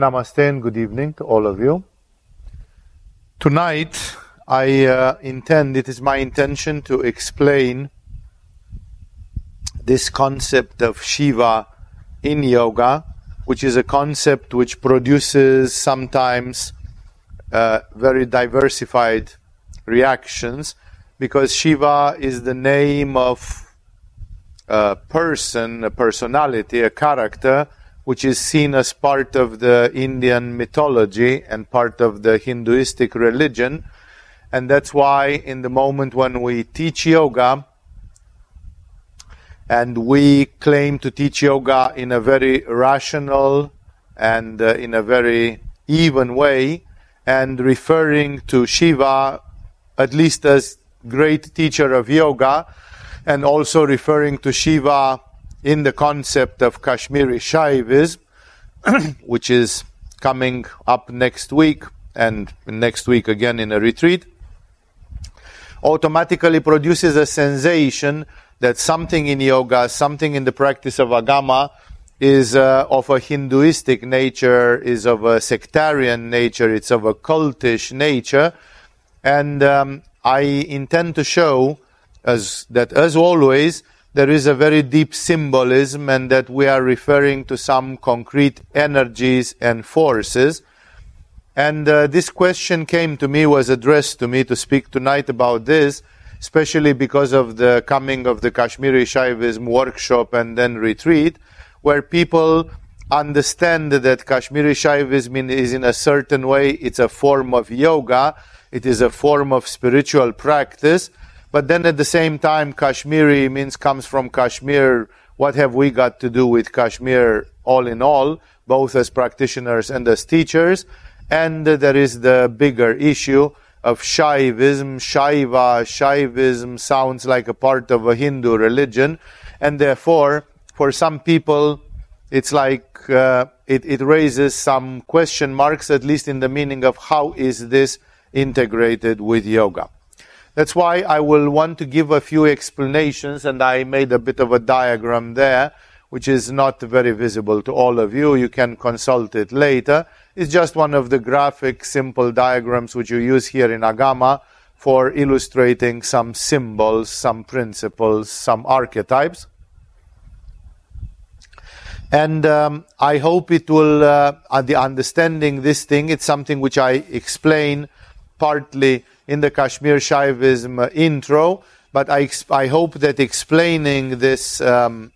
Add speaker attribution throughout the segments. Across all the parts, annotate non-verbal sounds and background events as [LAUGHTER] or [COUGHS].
Speaker 1: Namaste and good evening to all of you. Tonight, I uh, intend, it is my intention to explain this concept of Shiva in yoga, which is a concept which produces sometimes uh, very diversified reactions because Shiva is the name of a person, a personality, a character which is seen as part of the Indian mythology and part of the Hinduistic religion. And that's why, in the moment when we teach yoga, and we claim to teach yoga in a very rational and uh, in a very even way, and referring to Shiva at least as great teacher of yoga, and also referring to Shiva in the concept of Kashmiri Shaivism, [CLEARS THROAT] which is coming up next week and next week again in a retreat, automatically produces a sensation that something in yoga, something in the practice of agama, is uh, of a Hinduistic nature, is of a sectarian nature, it's of a cultish nature, and um, I intend to show as that as always there is a very deep symbolism and that we are referring to some concrete energies and forces. And uh, this question came to me, was addressed to me to speak tonight about this, especially because of the coming of the Kashmiri Shaivism workshop and then retreat, where people understand that Kashmiri Shaivism is in a certain way, it's a form of yoga, it is a form of spiritual practice, but then at the same time, Kashmiri means comes from Kashmir. What have we got to do with Kashmir all in all, both as practitioners and as teachers? And there is the bigger issue of Shaivism. Shaiva, Shaivism sounds like a part of a Hindu religion. And therefore, for some people, it's like uh, it, it raises some question marks, at least in the meaning of how is this integrated with yoga. That's why I will want to give a few explanations, and I made a bit of a diagram there, which is not very visible to all of you. You can consult it later. It's just one of the graphic, simple diagrams which you use here in Agama for illustrating some symbols, some principles, some archetypes. And um, I hope it will, uh, the understanding this thing, it's something which I explain partly in the Kashmir Shaivism uh, intro, but I, I hope that explaining this um,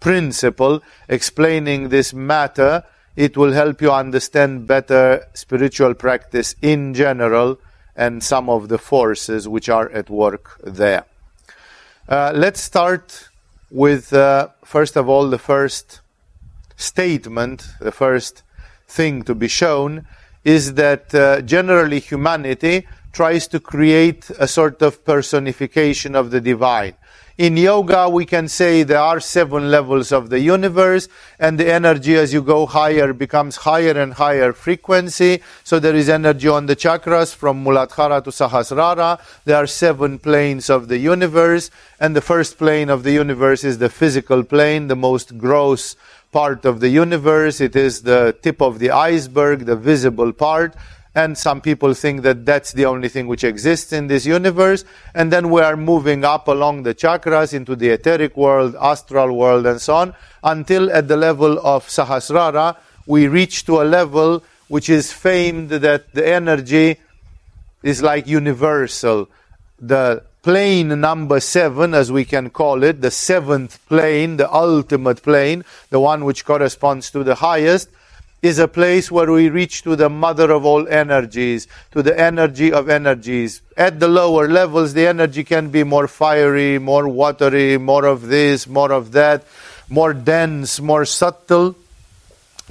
Speaker 1: principle, explaining this matter, it will help you understand better spiritual practice in general and some of the forces which are at work there. Uh, let's start with, uh, first of all, the first statement, the first thing to be shown, is that uh, generally humanity tries to create a sort of personification of the divine. In yoga, we can say there are seven levels of the universe, and the energy as you go higher becomes higher and higher frequency. So there is energy on the chakras from Muladhara to Sahasrara. There are seven planes of the universe, and the first plane of the universe is the physical plane, the most gross part of the universe. It is the tip of the iceberg, the visible part. And some people think that that's the only thing which exists in this universe. And then we are moving up along the chakras into the etheric world, astral world, and so on, until at the level of Sahasrara, we reach to a level which is famed that the energy is like universal. The plane number seven, as we can call it, the seventh plane, the ultimate plane, the one which corresponds to the highest, is a place where we reach to the mother of all energies, to the energy of energies. At the lower levels, the energy can be more fiery, more watery, more of this, more of that, more dense, more subtle.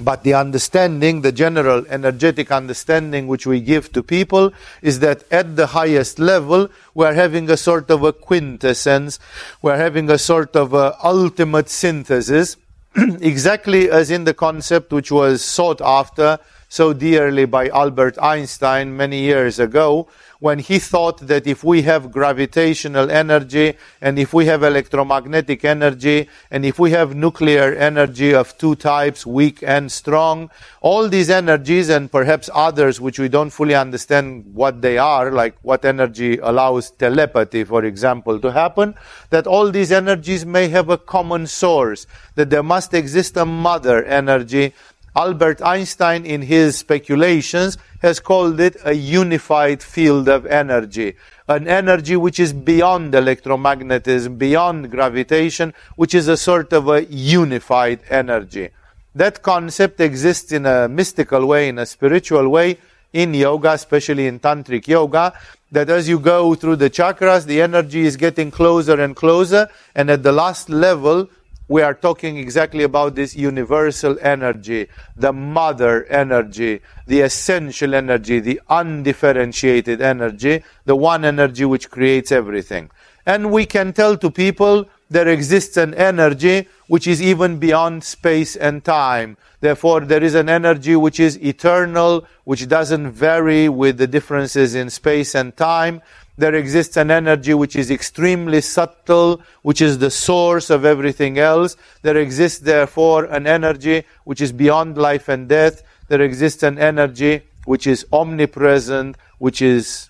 Speaker 1: But the understanding, the general energetic understanding which we give to people is that at the highest level, we are having a sort of a quintessence, we are having a sort of a ultimate synthesis, [CLEARS THROAT] exactly as in the concept which was sought after so dearly by Albert Einstein many years ago, when he thought that if we have gravitational energy and if we have electromagnetic energy and if we have nuclear energy of two types, weak and strong, all these energies and perhaps others which we don't fully understand what they are, like what energy allows telepathy, for example, to happen, that all these energies may have a common source, that there must exist a mother energy Albert Einstein, in his speculations, has called it a unified field of energy. An energy which is beyond electromagnetism, beyond gravitation, which is a sort of a unified energy. That concept exists in a mystical way, in a spiritual way, in yoga, especially in tantric yoga, that as you go through the chakras, the energy is getting closer and closer, and at the last level, we are talking exactly about this universal energy, the mother energy, the essential energy, the undifferentiated energy, the one energy which creates everything. And we can tell to people there exists an energy which is even beyond space and time. Therefore, there is an energy which is eternal, which doesn't vary with the differences in space and time there exists an energy which is extremely subtle, which is the source of everything else. There exists, therefore, an energy which is beyond life and death. There exists an energy which is omnipresent, which is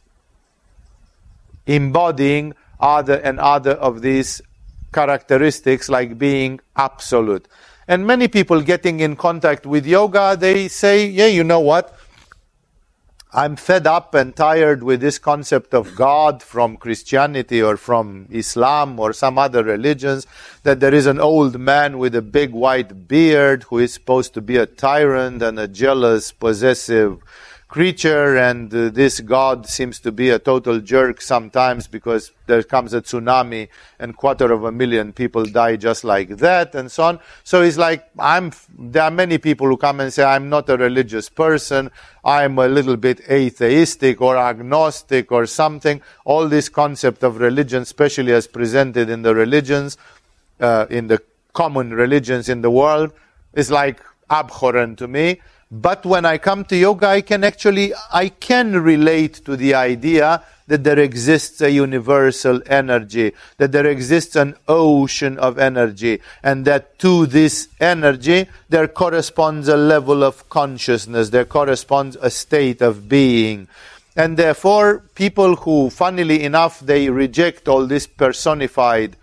Speaker 1: embodying other and other of these characteristics like being absolute. And many people getting in contact with yoga, they say, yeah, you know what? I'm fed up and tired with this concept of God from Christianity or from Islam or some other religions, that there is an old man with a big white beard who is supposed to be a tyrant and a jealous, possessive creature, and uh, this God seems to be a total jerk sometimes because there comes a tsunami and quarter of a million people die just like that, and so on. So it's like I'm. There are many people who come and say I'm not a religious person. I'm a little bit atheistic or agnostic or something. All this concept of religion, especially as presented in the religions, uh, in the common religions in the world, is like abhorrent to me but when I come to yoga, I can actually, I can relate to the idea that there exists a universal energy, that there exists an ocean of energy, and that to this energy there corresponds a level of consciousness, there corresponds a state of being. And therefore, people who, funnily enough, they reject all this personified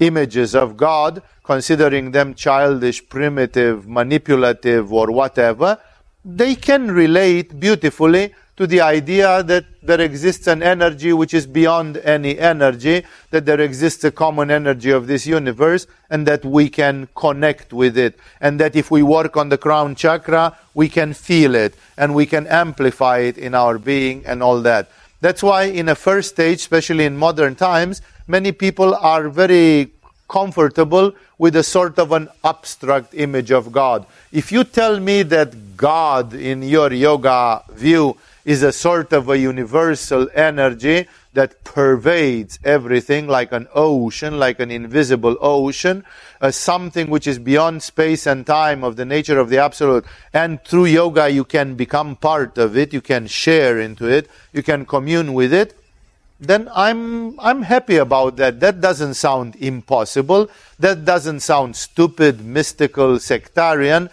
Speaker 1: images of God, considering them childish, primitive, manipulative, or whatever, they can relate beautifully to the idea that there exists an energy which is beyond any energy, that there exists a common energy of this universe, and that we can connect with it. And that if we work on the crown chakra, we can feel it, and we can amplify it in our being and all that. That's why, in a first stage, especially in modern times, many people are very comfortable with a sort of an abstract image of God. If you tell me that God, in your yoga view, is a sort of a universal energy that pervades everything like an ocean, like an invisible ocean, uh, something which is beyond space and time of the nature of the absolute. And through yoga, you can become part of it, you can share into it, you can commune with it then I'm, I'm happy about that. That doesn't sound impossible. That doesn't sound stupid, mystical, sectarian.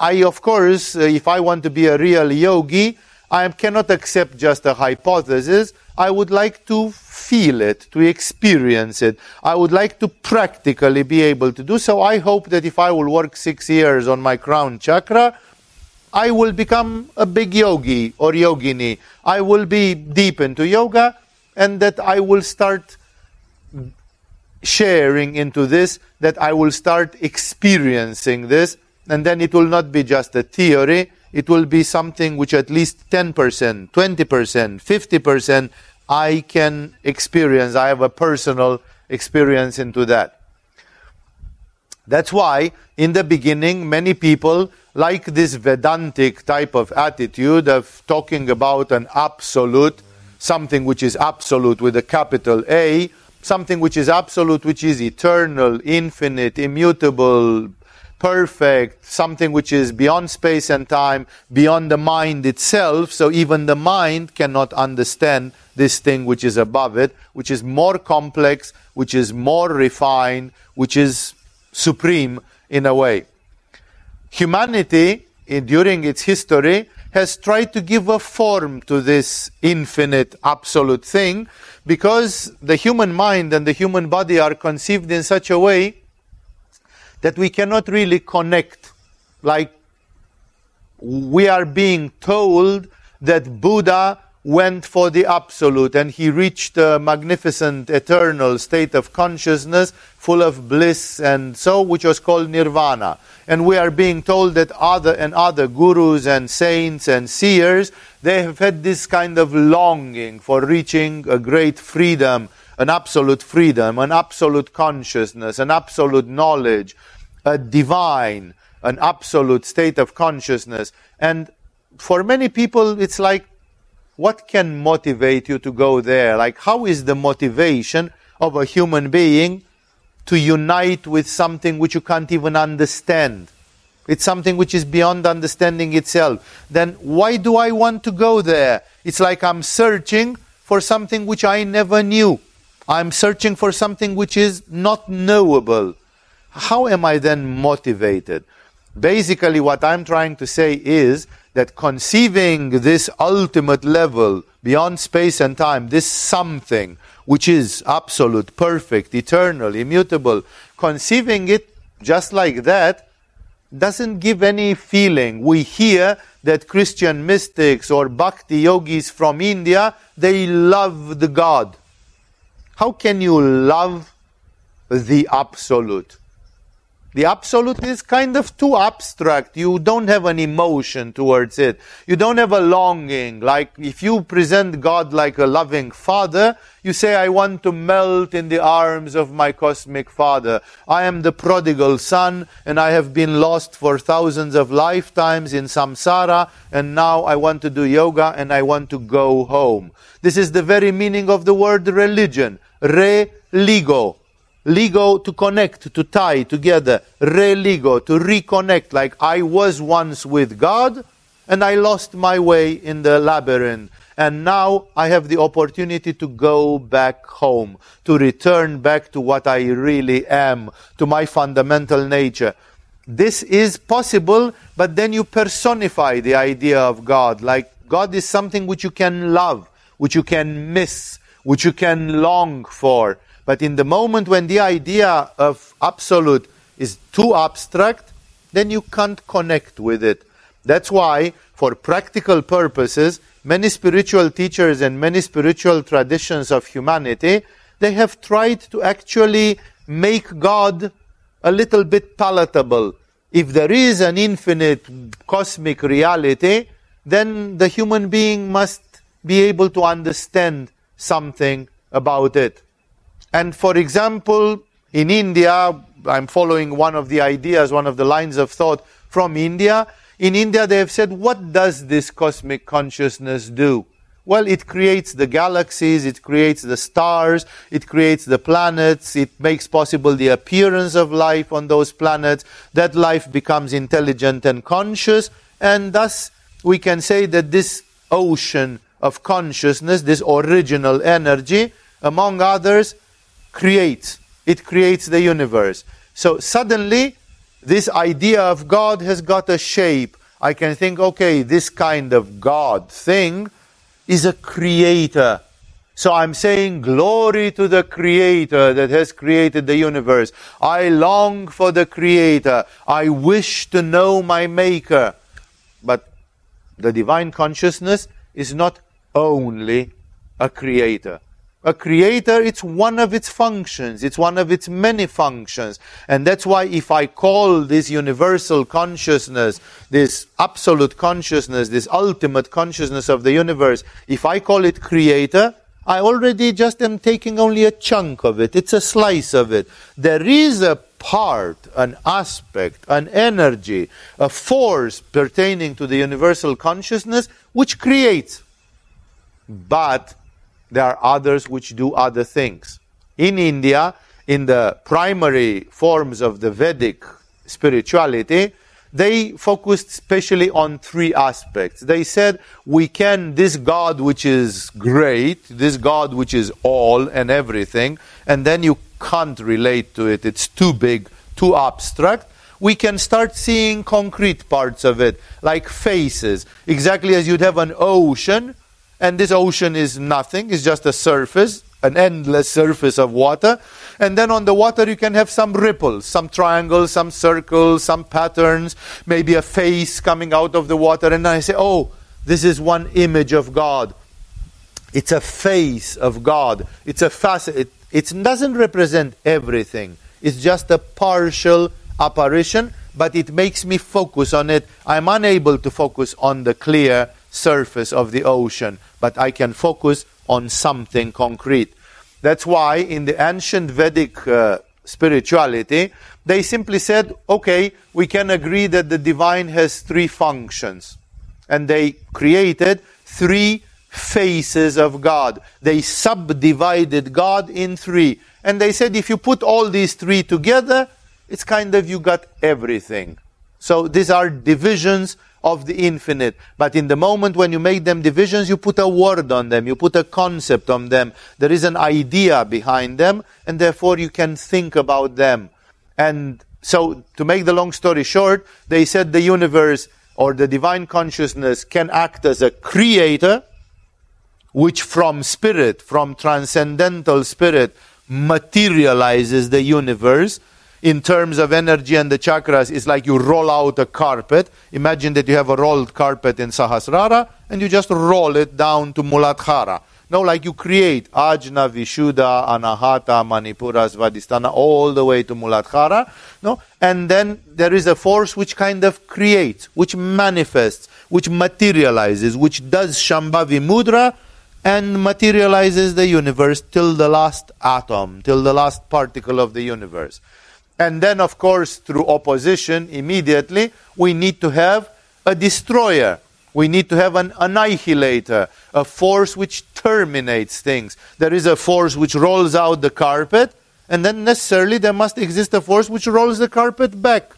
Speaker 1: I, of course, uh, if I want to be a real yogi, I cannot accept just a hypothesis. I would like to feel it, to experience it. I would like to practically be able to do so. I hope that if I will work six years on my crown chakra, I will become a big yogi or yogini. I will be deep into yoga and that I will start sharing into this, that I will start experiencing this, and then it will not be just a theory, it will be something which at least 10%, 20%, 50% I can experience. I have a personal experience into that. That's why, in the beginning, many people like this Vedantic type of attitude of talking about an absolute something which is absolute with a capital A, something which is absolute, which is eternal, infinite, immutable, perfect, something which is beyond space and time, beyond the mind itself. So even the mind cannot understand this thing which is above it, which is more complex, which is more refined, which is supreme in a way. Humanity, during its history, has tried to give a form to this infinite, absolute thing because the human mind and the human body are conceived in such a way that we cannot really connect. Like we are being told that Buddha went for the absolute and he reached a magnificent eternal state of consciousness full of bliss and so which was called nirvana. And we are being told that other and other gurus and saints and seers they have had this kind of longing for reaching a great freedom an absolute freedom an absolute consciousness an absolute knowledge a divine an absolute state of consciousness. And for many people it's like what can motivate you to go there? Like, how is the motivation of a human being to unite with something which you can't even understand? It's something which is beyond understanding itself. Then why do I want to go there? It's like I'm searching for something which I never knew. I'm searching for something which is not knowable. How am I then motivated? Basically, what I'm trying to say is that conceiving this ultimate level beyond space and time, this something which is absolute, perfect, eternal, immutable, conceiving it just like that doesn't give any feeling. We hear that Christian mystics or bhakti yogis from India, they love the God. How can you love the absolute? The absolute is kind of too abstract. You don't have an emotion towards it. You don't have a longing. Like if you present God like a loving father, you say, I want to melt in the arms of my cosmic father. I am the prodigal son and I have been lost for thousands of lifetimes in samsara and now I want to do yoga and I want to go home. This is the very meaning of the word religion. Re-ligo Ligo to connect, to tie together. Religo, to reconnect. Like I was once with God and I lost my way in the labyrinth. And now I have the opportunity to go back home, to return back to what I really am, to my fundamental nature. This is possible, but then you personify the idea of God. Like God is something which you can love, which you can miss, which you can long for. But in the moment when the idea of absolute is too abstract, then you can't connect with it. That's why, for practical purposes, many spiritual teachers and many spiritual traditions of humanity, they have tried to actually make God a little bit palatable. If there is an infinite cosmic reality, then the human being must be able to understand something about it. And for example, in India, I'm following one of the ideas, one of the lines of thought from India. In India, they have said, what does this cosmic consciousness do? Well, it creates the galaxies, it creates the stars, it creates the planets, it makes possible the appearance of life on those planets. That life becomes intelligent and conscious, and thus we can say that this ocean of consciousness, this original energy, among others, creates. It creates the universe. So suddenly, this idea of God has got a shape. I can think, okay, this kind of God thing is a creator. So I'm saying glory to the creator that has created the universe. I long for the creator. I wish to know my maker. But the divine consciousness is not only a creator a creator, it's one of its functions. It's one of its many functions. And that's why if I call this universal consciousness, this absolute consciousness, this ultimate consciousness of the universe, if I call it creator, I already just am taking only a chunk of it. It's a slice of it. There is a part, an aspect, an energy, a force pertaining to the universal consciousness which creates. But there are others which do other things. In India, in the primary forms of the Vedic spirituality, they focused especially on three aspects. They said, we can, this God which is great, this God which is all and everything, and then you can't relate to it, it's too big, too abstract. We can start seeing concrete parts of it, like faces. Exactly as you'd have an ocean, and this ocean is nothing, it's just a surface, an endless surface of water. And then on the water, you can have some ripples, some triangles, some circles, some patterns, maybe a face coming out of the water. And I say, oh, this is one image of God. It's a face of God. It's a facet. It, it doesn't represent everything. It's just a partial apparition, but it makes me focus on it. I'm unable to focus on the clear surface of the ocean, but I can focus on something concrete. That's why in the ancient Vedic uh, spirituality, they simply said, okay, we can agree that the divine has three functions. And they created three faces of God. They subdivided God in three. And they said, if you put all these three together, it's kind of you got everything. So these are divisions of the infinite. But in the moment when you make them divisions, you put a word on them, you put a concept on them. There is an idea behind them, and therefore you can think about them. And so, to make the long story short, they said the universe or the divine consciousness can act as a creator, which from spirit, from transcendental spirit, materializes the universe in terms of energy and the chakras is like you roll out a carpet. Imagine that you have a rolled carpet in Sahasrara and you just roll it down to Muladhara. No, like you create Ajna, Vishuddha, Anahata, Manipura, Svadhisthana, all the way to Muladhara. No? And then there is a force which kind of creates, which manifests, which materializes, which does Shambhavi Mudra and materializes the universe till the last atom, till the last particle of the universe. And then, of course, through opposition, immediately, we need to have a destroyer. We need to have an annihilator, a force which terminates things. There is a force which rolls out the carpet, and then necessarily there must exist a force which rolls the carpet back.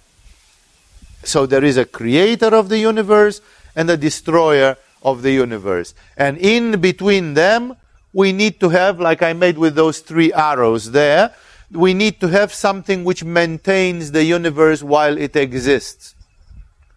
Speaker 1: So there is a creator of the universe and a destroyer of the universe. And in between them, we need to have, like I made with those three arrows there, we need to have something which maintains the universe while it exists.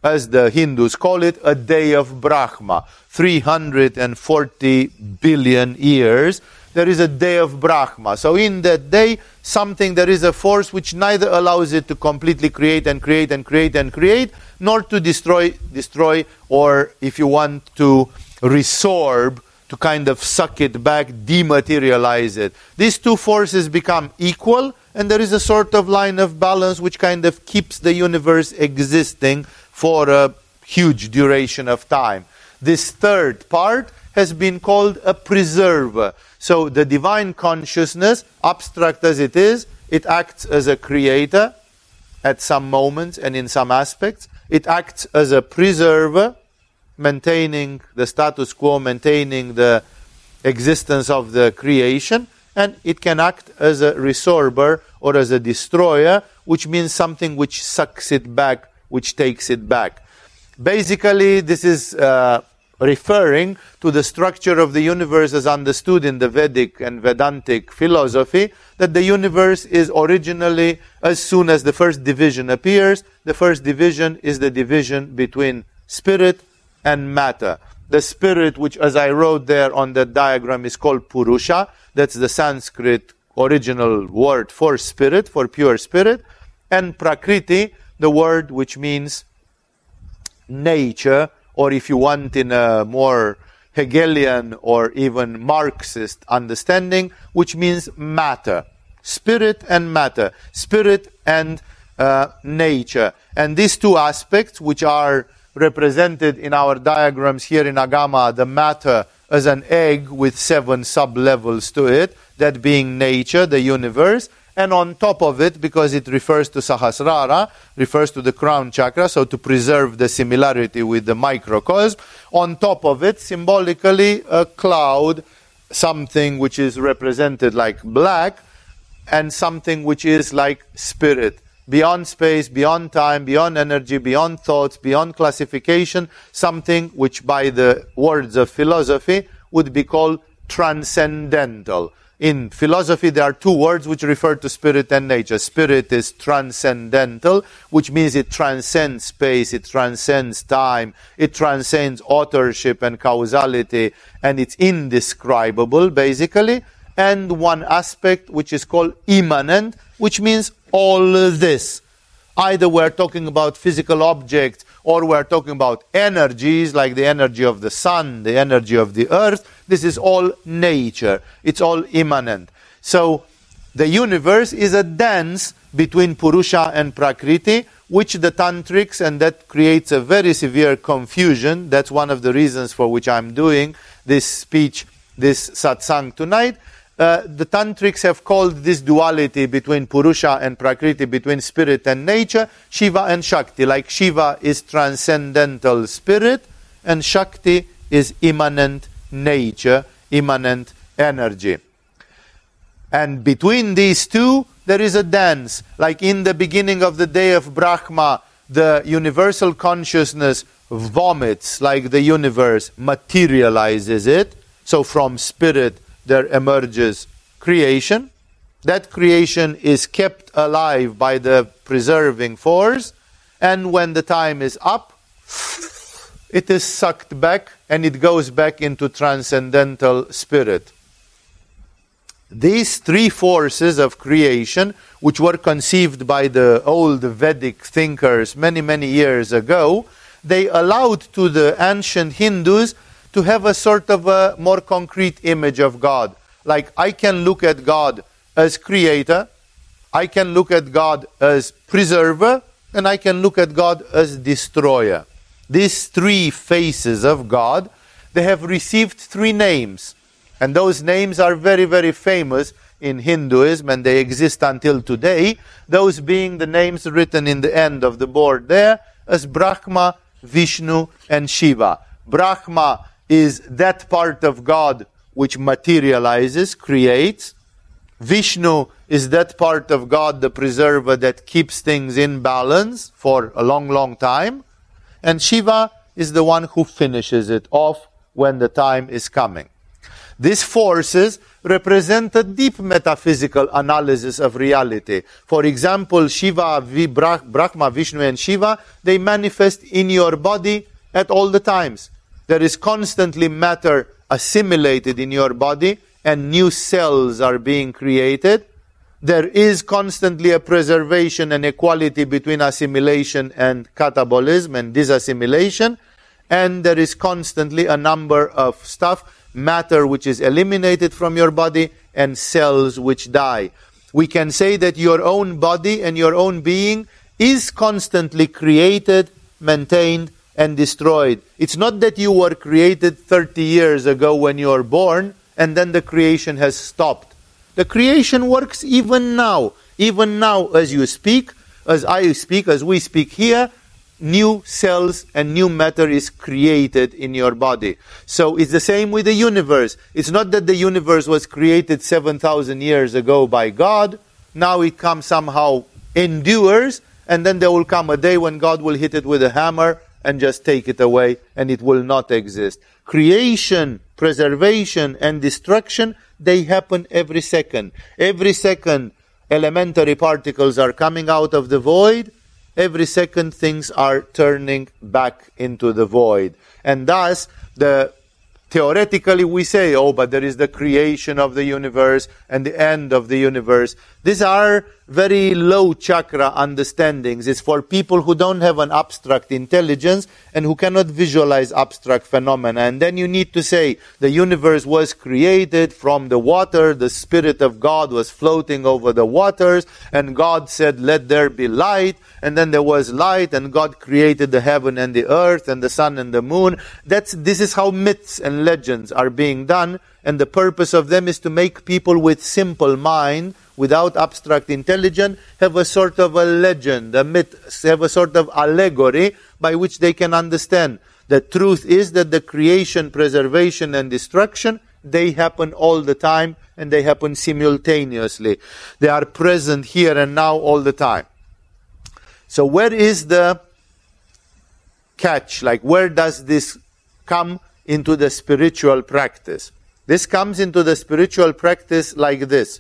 Speaker 1: As the Hindus call it, a day of Brahma. 340 billion years, there is a day of Brahma. So in that day, something, there is a force which neither allows it to completely create and create and create and create, nor to destroy, destroy, or if you want to resorb to kind of suck it back, dematerialize it. These two forces become equal, and there is a sort of line of balance which kind of keeps the universe existing for a huge duration of time. This third part has been called a preserver. So the divine consciousness, abstract as it is, it acts as a creator at some moments and in some aspects. It acts as a preserver maintaining the status quo, maintaining the existence of the creation, and it can act as a resorber or as a destroyer, which means something which sucks it back, which takes it back. Basically, this is uh, referring to the structure of the universe as understood in the Vedic and Vedantic philosophy, that the universe is originally, as soon as the first division appears, the first division is the division between spirit and matter. The spirit, which as I wrote there on the diagram, is called Purusha. That's the Sanskrit original word for spirit, for pure spirit. And Prakriti, the word which means nature, or if you want in a more Hegelian or even Marxist understanding, which means matter. Spirit and matter. Spirit and uh, nature. And these two aspects, which are represented in our diagrams here in Agama, the matter as an egg with seven sub-levels to it, that being nature, the universe, and on top of it, because it refers to Sahasrara, refers to the crown chakra, so to preserve the similarity with the microcosm, on top of it, symbolically, a cloud, something which is represented like black, and something which is like spirit, beyond space, beyond time, beyond energy, beyond thoughts, beyond classification, something which by the words of philosophy would be called transcendental. In philosophy, there are two words which refer to spirit and nature. Spirit is transcendental, which means it transcends space, it transcends time, it transcends authorship and causality, and it's indescribable, basically. And one aspect which is called immanent, which means all this. Either we're talking about physical objects or we're talking about energies like the energy of the sun, the energy of the earth. This is all nature. It's all immanent. So the universe is a dance between Purusha and Prakriti, which the tantrics, and that creates a very severe confusion. That's one of the reasons for which I'm doing this speech, this satsang tonight, uh, the tantrics have called this duality between Purusha and Prakriti, between spirit and nature, Shiva and Shakti. Like Shiva is transcendental spirit, and Shakti is immanent nature, immanent energy. And between these two, there is a dance. Like in the beginning of the day of Brahma, the universal consciousness vomits like the universe, materializes it. So from spirit there emerges creation. That creation is kept alive by the preserving force, and when the time is up, it is sucked back and it goes back into transcendental spirit. These three forces of creation, which were conceived by the old Vedic thinkers many, many years ago, they allowed to the ancient Hindus to have a sort of a more concrete image of God. Like I can look at God as creator, I can look at God as preserver, and I can look at God as destroyer. These three faces of God, they have received three names. And those names are very, very famous in Hinduism and they exist until today. Those being the names written in the end of the board there as Brahma, Vishnu, and Shiva. Brahma is that part of God which materializes, creates. Vishnu is that part of God, the preserver, that keeps things in balance for a long, long time. And Shiva is the one who finishes it off when the time is coming. These forces represent a deep metaphysical analysis of reality. For example, Shiva, Brahma, Vishnu, and Shiva, they manifest in your body at all the times. There is constantly matter assimilated in your body and new cells are being created. There is constantly a preservation and equality between assimilation and catabolism and disassimilation. And there is constantly a number of stuff, matter which is eliminated from your body and cells which die. We can say that your own body and your own being is constantly created, maintained, and destroyed. It's not that you were created 30 years ago when you were born and then the creation has stopped. The creation works even now. Even now, as you speak, as I speak, as we speak here, new cells and new matter is created in your body. So it's the same with the universe. It's not that the universe was created 7,000 years ago by God. Now it comes somehow endures, and then there will come a day when God will hit it with a hammer and just take it away and it will not exist. Creation, preservation, and destruction, they happen every second. Every second, elementary particles are coming out of the void. Every second, things are turning back into the void. And thus, the theoretically we say, oh, but there is the creation of the universe and the end of the universe. These are very low chakra understandings. It's for people who don't have an abstract intelligence and who cannot visualize abstract phenomena. And then you need to say the universe was created from the water, the Spirit of God was floating over the waters, and God said, Let there be light, and then there was light, and God created the heaven and the earth, and the sun and the moon. That's, this is how myths and legends are being done, and the purpose of them is to make people with simple mind without abstract intelligence have a sort of a legend, a myth, have a sort of allegory by which they can understand. The truth is that the creation, preservation, and destruction, they happen all the time and they happen simultaneously. They are present here and now all the time. So where is the catch? Like where does this come into the spiritual practice? This comes into the spiritual practice like this.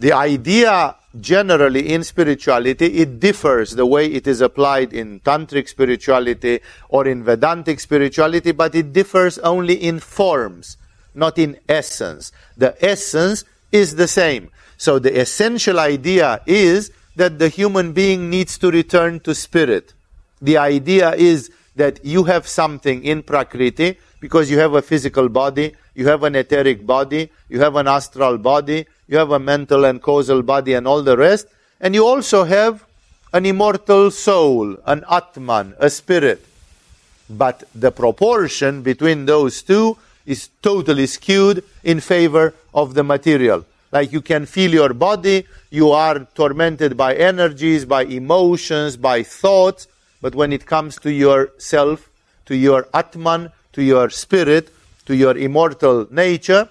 Speaker 1: The idea generally in spirituality, it differs the way it is applied in tantric spirituality or in Vedantic spirituality, but it differs only in forms, not in essence. The essence is the same. So the essential idea is that the human being needs to return to spirit. The idea is that you have something in Prakriti because you have a physical body, you have an etheric body, you have an astral body, you have a mental and causal body and all the rest, and you also have an immortal soul, an Atman, a spirit. But the proportion between those two is totally skewed in favor of the material. Like you can feel your body, you are tormented by energies, by emotions, by thoughts, but when it comes to yourself, to your Atman, to your spirit, to your immortal nature,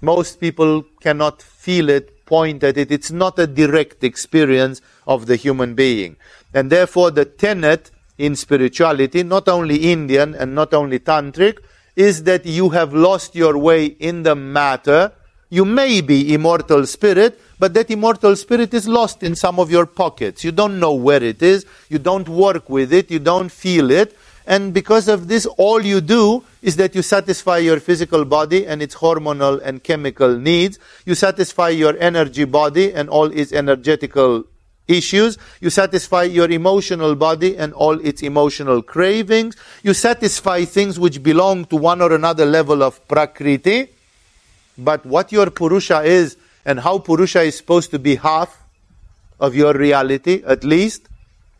Speaker 1: most people cannot feel it, point at it. It's not a direct experience of the human being. And therefore, the tenet in spirituality, not only Indian and not only Tantric, is that you have lost your way in the matter. You may be immortal spirit, but that immortal spirit is lost in some of your pockets. You don't know where it is. You don't work with it. You don't feel it. And because of this, all you do is that you satisfy your physical body and its hormonal and chemical needs. You satisfy your energy body and all its energetical issues. You satisfy your emotional body and all its emotional cravings. You satisfy things which belong to one or another level of prakriti. But what your purusha is and how purusha is supposed to be half of your reality, at least,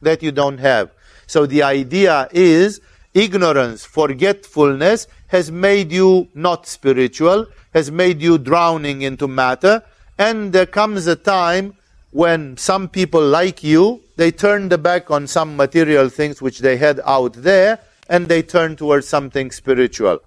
Speaker 1: that you don't have. So the idea is ignorance, forgetfulness has made you not spiritual, has made you drowning into matter, and there comes a time when some people like you, they turn the back on some material things which they had out there, and they turn towards something spiritual.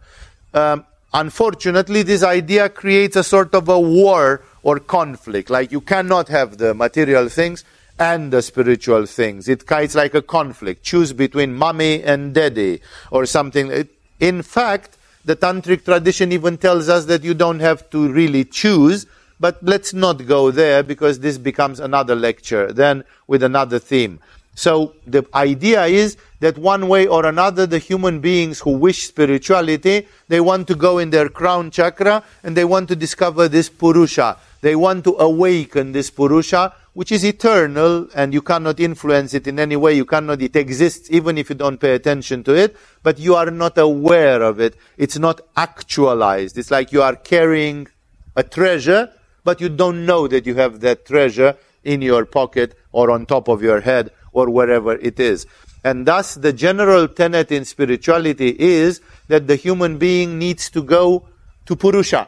Speaker 1: Um, unfortunately, this idea creates a sort of a war or conflict. Like you cannot have the material things and the spiritual things. It, it's like a conflict. Choose between mommy and daddy or something. In fact, the tantric tradition even tells us that you don't have to really choose, but let's not go there because this becomes another lecture, then with another theme. So the idea is that one way or another, the human beings who wish spirituality, they want to go in their crown chakra and they want to discover this Purusha. They want to awaken this Purusha which is eternal and you cannot influence it in any way. You cannot, it exists even if you don't pay attention to it, but you are not aware of it. It's not actualized. It's like you are carrying a treasure, but you don't know that you have that treasure in your pocket or on top of your head or wherever it is. And thus the general tenet in spirituality is that the human being needs to go to Purusha.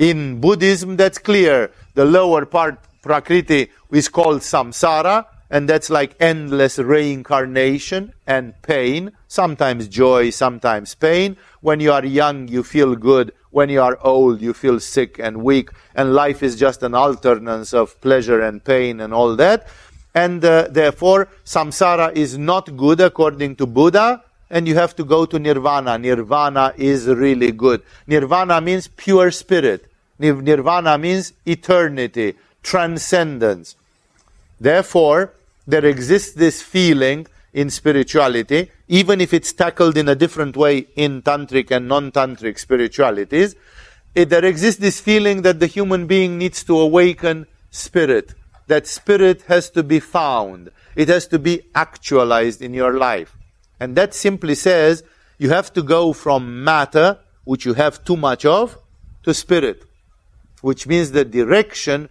Speaker 1: In Buddhism, that's clear. The lower part Prakriti is called samsara, and that's like endless reincarnation and pain, sometimes joy, sometimes pain. When you are young, you feel good. When you are old, you feel sick and weak, and life is just an alternance of pleasure and pain and all that. And uh, therefore, samsara is not good according to Buddha, and you have to go to nirvana. Nirvana is really good. Nirvana means pure spirit. Nirvana means eternity transcendence. Therefore, there exists this feeling in spirituality, even if it's tackled in a different way in tantric and non-tantric spiritualities, it, there exists this feeling that the human being needs to awaken spirit. That spirit has to be found. It has to be actualized in your life. And that simply says you have to go from matter, which you have too much of, to spirit, which means the direction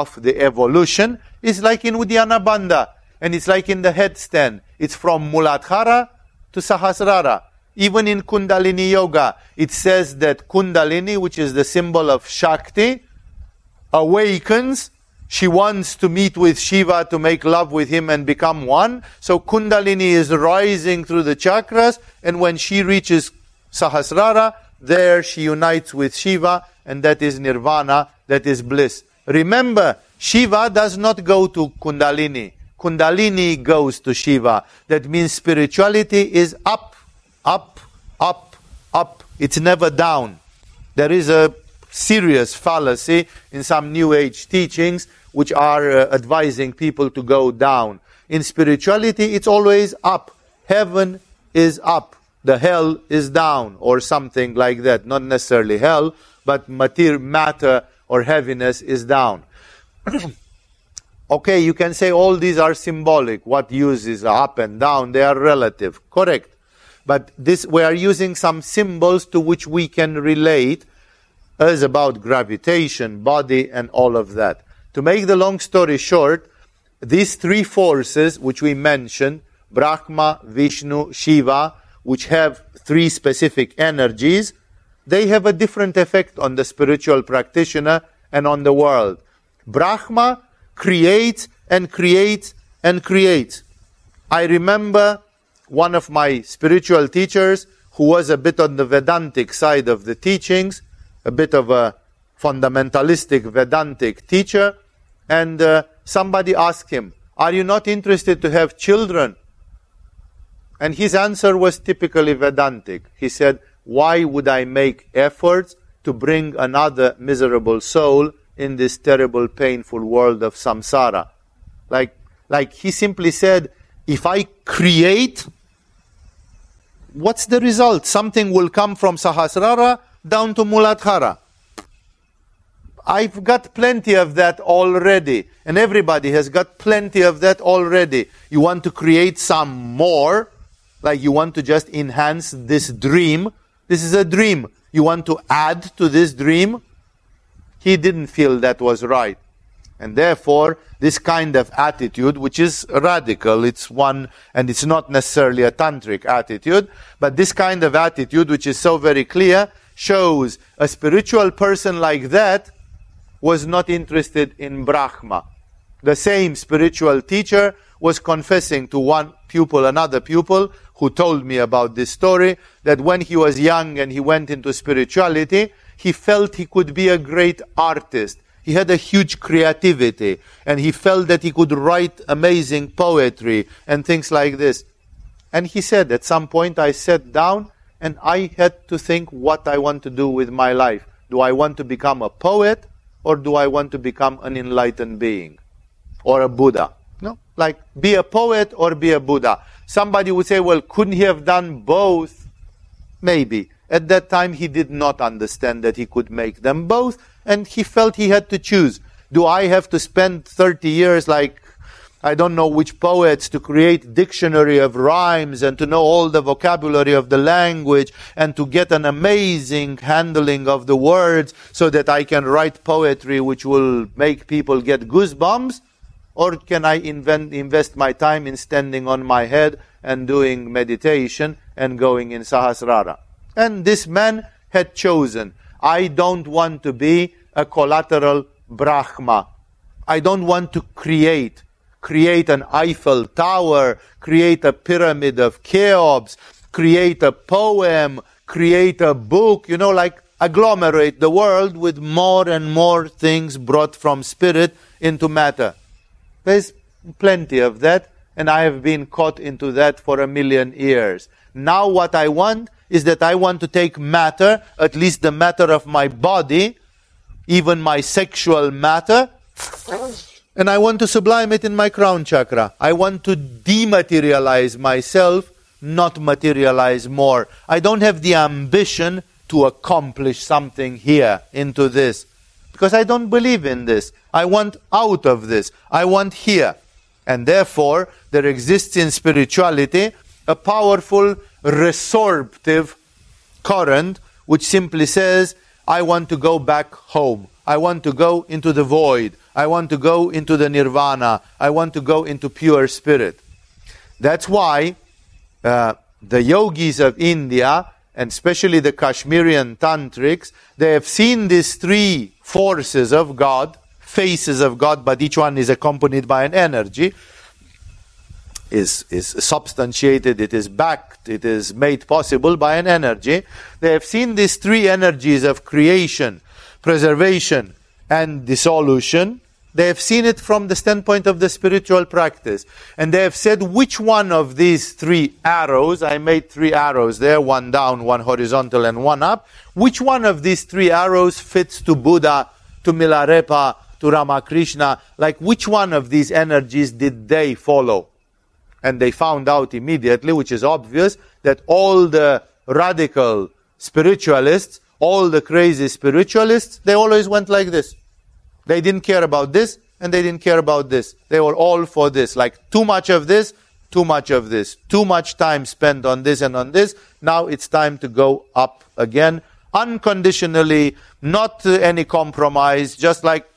Speaker 1: of the evolution is like in Uddiyana Bandha and it's like in the headstand. It's from Muladhara to Sahasrara. Even in Kundalini Yoga, it says that Kundalini, which is the symbol of Shakti, awakens. She wants to meet with Shiva to make love with him and become one. So Kundalini is rising through the chakras, and when she reaches Sahasrara, there she unites with Shiva, and that is nirvana, that is bliss. Remember, Shiva does not go to Kundalini. Kundalini goes to Shiva. That means spirituality is up, up, up, up. It's never down. There is a serious fallacy in some New Age teachings which are uh, advising people to go down. In spirituality, it's always up. Heaven is up. The hell is down, or something like that. Not necessarily hell, but matter, matter or heaviness is down. [CLEARS THROAT] okay, you can say all these are symbolic. What use is up and down? They are relative. Correct. But this, we are using some symbols to which we can relate as about gravitation, body, and all of that. To make the long story short, these three forces which we mentioned, Brahma, Vishnu, Shiva, which have three specific energies, they have a different effect on the spiritual practitioner and on the world. Brahma creates and creates and creates. I remember one of my spiritual teachers who was a bit on the Vedantic side of the teachings, a bit of a fundamentalistic Vedantic teacher, and uh, somebody asked him, Are you not interested to have children? And his answer was typically Vedantic. He said, Why would I make efforts to bring another miserable soul in this terrible, painful world of samsara? Like, like he simply said, If I create, what's the result? Something will come from Sahasrara down to Muladhara. I've got plenty of that already. And everybody has got plenty of that already. You want to create some more, like you want to just enhance this dream. This is a dream. You want to add to this dream. He didn't feel that was right. And therefore, this kind of attitude, which is radical, it's one, and it's not necessarily a tantric attitude, but this kind of attitude, which is so very clear, shows a spiritual person like that was not interested in Brahma. The same spiritual teacher was confessing to one pupil, another pupil, who told me about this story, that when he was young and he went into spirituality, he felt he could be a great artist. He had a huge creativity and he felt that he could write amazing poetry and things like this. And he said, at some point I sat down and I had to think what I want to do with my life. Do I want to become a poet or do I want to become an enlightened being or a Buddha? No, like be a poet or be a Buddha. Somebody would say, well, couldn't he have done both? Maybe. At that time, he did not understand that he could make them both, and he felt he had to choose. Do I have to spend 30 years like I don't know which poets to create dictionary of rhymes and to know all the vocabulary of the language and to get an amazing handling of the words so that I can write poetry which will make people get goosebumps? Or can I invent, invest my time in standing on my head and doing meditation and going in Sahasrara? And this man had chosen, I don't want to be a collateral Brahma. I don't want to create create an Eiffel Tower, create a pyramid of Cheops, create a poem, create a book, you know, like agglomerate the world with more and more things brought from spirit into matter. There's plenty of that, and I have been caught into that for a million years. Now, what I want is that I want to take matter, at least the matter of my body, even my sexual matter, and I want to sublime it in my crown chakra. I want to dematerialize myself, not materialize more. I don't have the ambition to accomplish something here into this because I don't believe in this. I want out of this. I want here. And therefore, there exists in spirituality a powerful resorptive current which simply says, I want to go back home. I want to go into the void. I want to go into the nirvana. I want to go into pure spirit. That's why uh, the yogis of India, and especially the Kashmirian tantrics, they have seen these three forces of God, faces of God, but each one is accompanied by an energy, is, is substantiated, it is backed, it is made possible by an energy. They have seen these three energies of creation, preservation, and dissolution They have seen it from the standpoint of the spiritual practice. And they have said which one of these three arrows, I made three arrows there, one down, one horizontal, and one up. Which one of these three arrows fits to Buddha, to Milarepa, to Ramakrishna? Like which one of these energies did they follow? And they found out immediately, which is obvious, that all the radical spiritualists, all the crazy spiritualists, they always went like this. They didn't care about this and they didn't care about this. They were all for this. Like too much of this, too much of this. Too much time spent on this and on this. Now it's time to go up again. Unconditionally, not any compromise, just like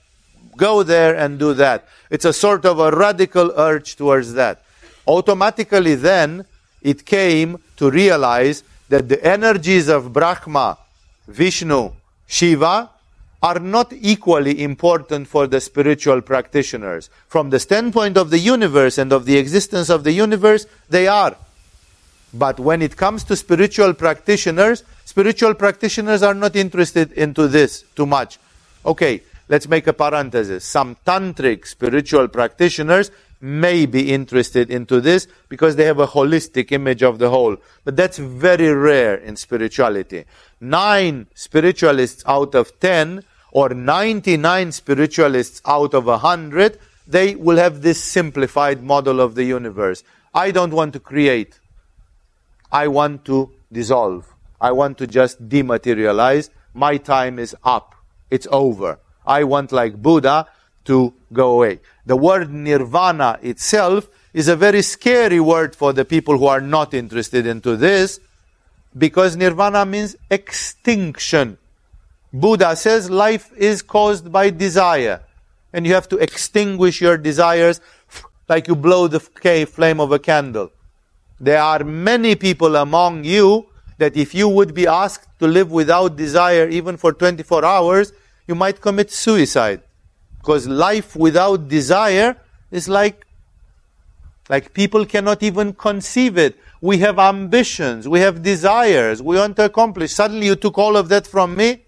Speaker 1: go there and do that. It's a sort of a radical urge towards that. Automatically then, it came to realize that the energies of Brahma, Vishnu, Shiva, are not equally important for the spiritual practitioners. From the standpoint of the universe and of the existence of the universe, they are. But when it comes to spiritual practitioners, spiritual practitioners are not interested into this too much. Okay, let's make a parenthesis. Some tantric spiritual practitioners may be interested into this because they have a holistic image of the whole. But that's very rare in spirituality. Nine spiritualists out of ten or 99 spiritualists out of 100, they will have this simplified model of the universe. I don't want to create. I want to dissolve. I want to just dematerialize. My time is up. It's over. I want, like Buddha, to go away. The word nirvana itself is a very scary word for the people who are not interested into this because nirvana means extinction. Buddha says life is caused by desire and you have to extinguish your desires like you blow the flame of a candle. There are many people among you that if you would be asked to live without desire even for 24 hours, you might commit suicide. Because life without desire is like, like people cannot even conceive it. We have ambitions, we have desires, we want to accomplish. Suddenly you took all of that from me.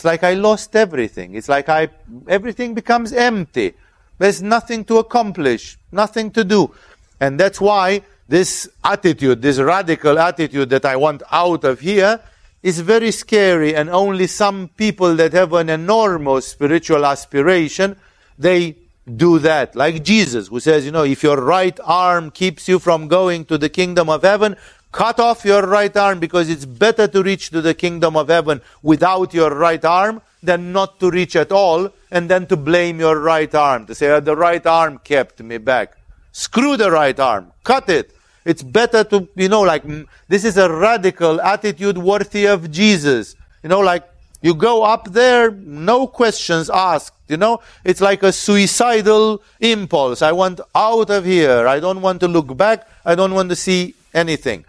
Speaker 1: It's like I lost everything. It's like I, everything becomes empty. There's nothing to accomplish, nothing to do. And that's why this attitude, this radical attitude that I want out of here, is very scary and only some people that have an enormous spiritual aspiration, they do that. Like Jesus, who says, you know, if your right arm keeps you from going to the kingdom of heaven, cut off your right arm because it's better to reach to the kingdom of heaven without your right arm than not to reach at all and then to blame your right arm, to say, oh, the right arm kept me back. Screw the right arm. Cut it. It's better to, you know, like, this is a radical attitude worthy of Jesus. You know, like, you go up there, no questions asked. You know, it's like a suicidal impulse. I want out of here. I don't want to look back. I don't want to see anything.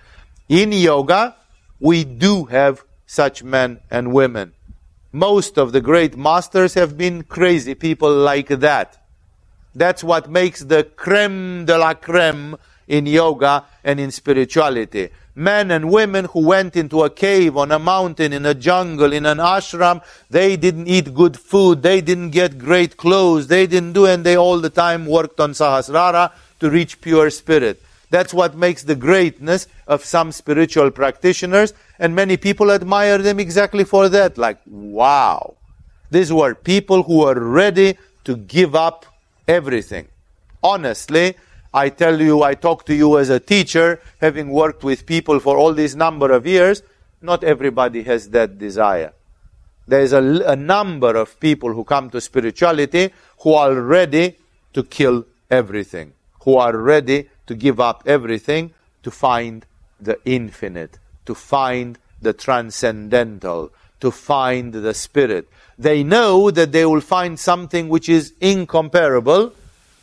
Speaker 1: In yoga, we do have such men and women. Most of the great masters have been crazy people like that. That's what makes the creme de la creme in yoga and in spirituality. Men and women who went into a cave, on a mountain, in a jungle, in an ashram, they didn't eat good food, they didn't get great clothes, they didn't do, and they all the time worked on Sahasrara to reach pure spirit. That's what makes the greatness of some spiritual practitioners, and many people admire them exactly for that. Like, wow. These were people who were ready to give up everything. Honestly, I tell you, I talk to you as a teacher, having worked with people for all these number of years, not everybody has that desire. There is a, a number of people who come to spirituality who are ready to kill everything, who are ready to give up everything to find the infinite, to find the transcendental, to find the spirit. They know that they will find something which is incomparable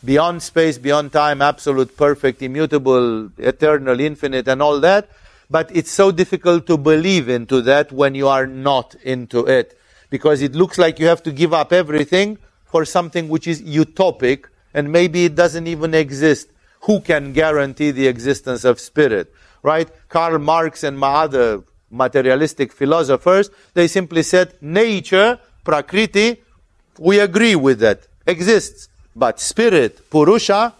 Speaker 1: beyond space, beyond time, absolute, perfect, immutable, eternal, infinite, and all that. But it's so difficult to believe into that when you are not into it. Because it looks like you have to give up everything for something which is utopic and maybe it doesn't even exist. Who can guarantee the existence of spirit? Right? Karl Marx and my other materialistic philosophers, they simply said nature, prakriti, We agree with that. Exists. But spirit, Purusha,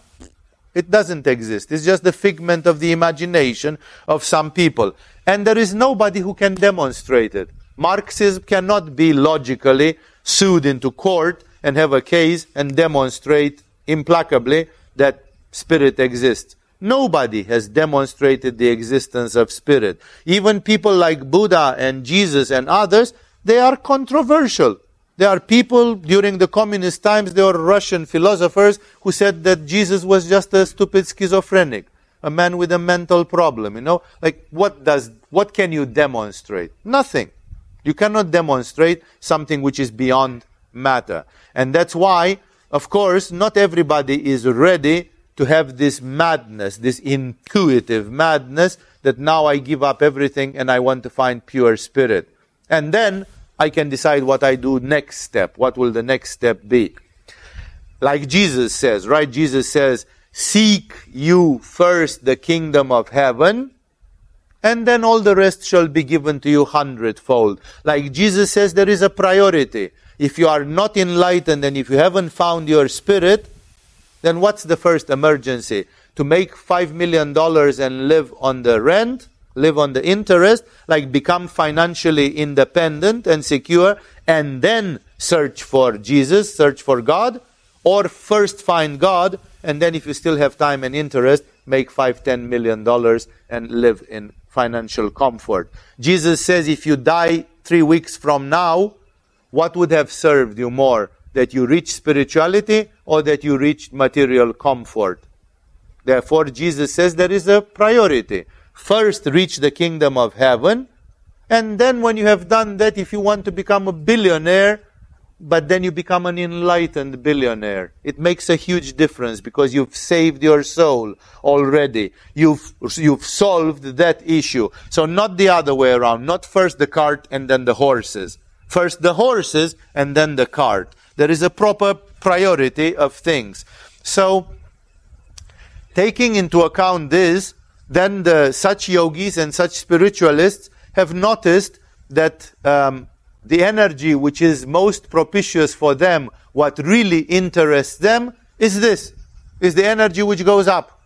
Speaker 1: it doesn't exist. It's just the figment of the imagination of some people. And there is nobody who can demonstrate it. Marxism cannot be logically sued into court and have a case and demonstrate implacably that spirit exists. Nobody has demonstrated the existence of spirit. Even people like Buddha and Jesus and others, they are controversial. There are people during the communist times, there were Russian philosophers who said that Jesus was just a stupid schizophrenic, a man with a mental problem, you know? Like, what does, what can you demonstrate? Nothing. You cannot demonstrate something which is beyond matter. And that's why, of course, not everybody is ready to have this madness, this intuitive madness that now I give up everything and I want to find pure spirit. And then I can decide what I do next step. What will the next step be? Like Jesus says, right? Jesus says, seek you first the kingdom of heaven and then all the rest shall be given to you hundredfold. Like Jesus says, there is a priority. If you are not enlightened and if you haven't found your spirit, then what's the first emergency? To make $5 million and live on the rent, live on the interest, like become financially independent and secure, and then search for Jesus, search for God, or first find God, and then if you still have time and interest, make five, ten million dollars and live in financial comfort. Jesus says if you die three weeks from now, what would have served you more? that you reach spirituality or that you reach material comfort. Therefore, Jesus says there is a priority. First, reach the kingdom of heaven, and then, when you have done that, if you want to become a billionaire, but then you become an enlightened billionaire. It makes a huge difference because you've saved your soul already. You've, you've solved that issue. So not the other way around. Not first the cart and then the horses. First the horses and then the cart. There is a proper priority of things. So, taking into account this, then the, such yogis and such spiritualists have noticed that um, the energy which is most propitious for them, what really interests them, is this, is the energy which goes up.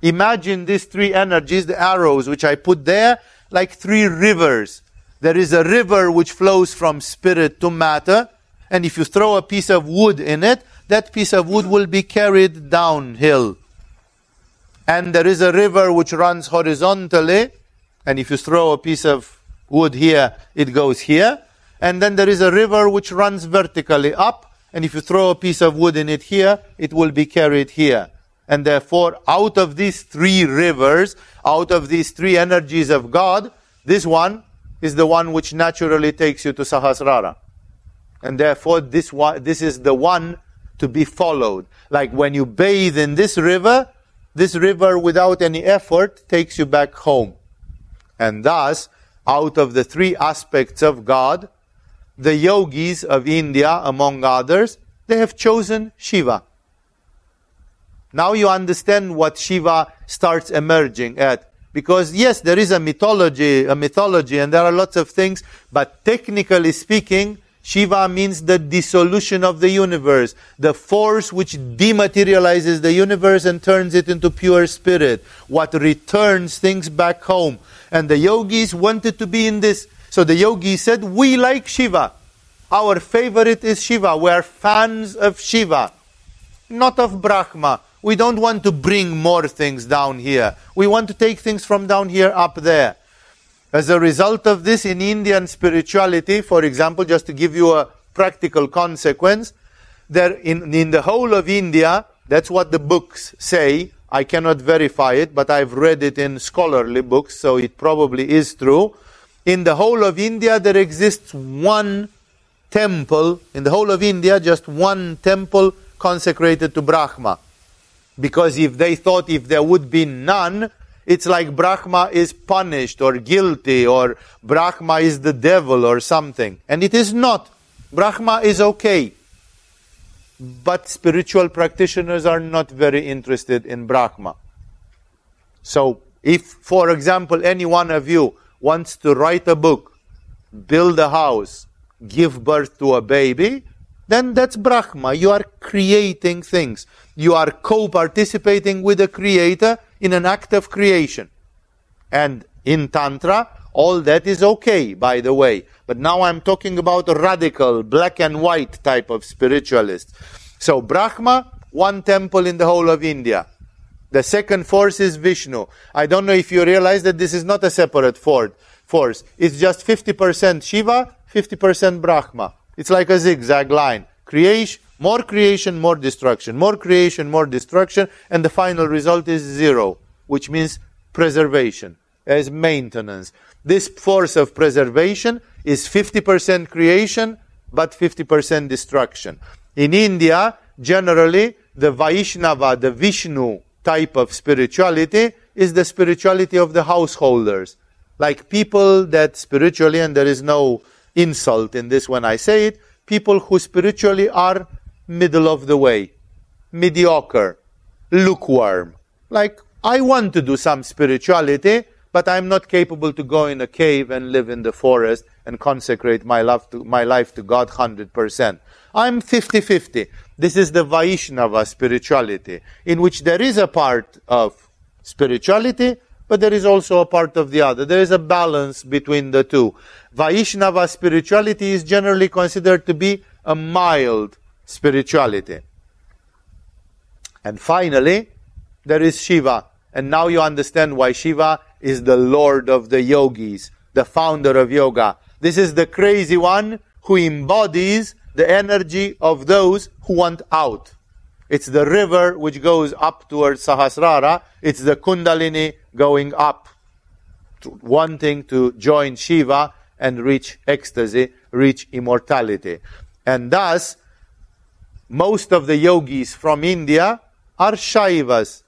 Speaker 1: Imagine these three energies, the arrows which I put there, like three rivers. There is a river which flows from spirit to matter, and if you throw a piece of wood in it, that piece of wood will be carried downhill. And there is a river which runs horizontally, and if you throw a piece of wood here, it goes here. And then there is a river which runs vertically up, and if you throw a piece of wood in it here, it will be carried here. And therefore, out of these three rivers, out of these three energies of God, this one is the one which naturally takes you to Sahasrara and therefore this one, this is the one to be followed. Like when you bathe in this river, this river without any effort takes you back home. And thus, out of the three aspects of God, the yogis of India, among others, they have chosen Shiva. Now you understand what Shiva starts emerging at. Because yes, there is a mythology, a mythology, and there are lots of things, but technically speaking, Shiva means the dissolution of the universe, the force which dematerializes the universe and turns it into pure spirit, what returns things back home. And the yogis wanted to be in this. So the yogis said, We like Shiva. Our favorite is Shiva. We are fans of Shiva, not of Brahma. We don't want to bring more things down here. We want to take things from down here up there. As a result of this, in Indian spirituality, for example, just to give you a practical consequence, there in, in the whole of India, that's what the books say. I cannot verify it, but I've read it in scholarly books, so it probably is true. In the whole of India, there exists one temple, in the whole of India, just one temple consecrated to Brahma. Because if they thought if there would be none, it's like Brahma is punished or guilty or Brahma is the devil or something. And it is not. Brahma is okay. But spiritual practitioners are not very interested in Brahma. So, if, for example, any one of you wants to write a book, build a house, give birth to a baby, then that's Brahma. You are creating things. You are co participating with the Creator in an act of creation. And in Tantra, all that is okay, by the way. But now I'm talking about a radical, black and white type of spiritualist. So, Brahma, one temple in the whole of India. The second force is Vishnu. I don't know if you realize that this is not a separate force. It's just 50% Shiva, 50% Brahma. It's like a zigzag line. Creation, more creation, more destruction, more creation, more destruction, and the final result is zero, which means preservation as maintenance. This force of preservation is 50% creation, but 50% destruction. In India, generally, the Vaishnava, the Vishnu type of spirituality is the spirituality of the householders. Like people that spiritually, and there is no insult in this when I say it, people who spiritually are middle of the way, mediocre, lukewarm. Like, I want to do some spirituality, but I'm not capable to go in a cave and live in the forest and consecrate my, love to, my life to God 100%. I'm 50-50. This is the Vaishnava spirituality, in which there is a part of spirituality, but there is also a part of the other. There is a balance between the two. Vaishnava spirituality is generally considered to be a mild spirituality. And finally, there is Shiva. And now you understand why Shiva is the Lord of the yogis, the founder of yoga. This is the crazy one who embodies the energy of those who want out. It's the river which goes up towards Sahasrara. It's the Kundalini going up, wanting to join Shiva and reach ecstasy, reach immortality. And thus, most of the yogis from India are Shaivas.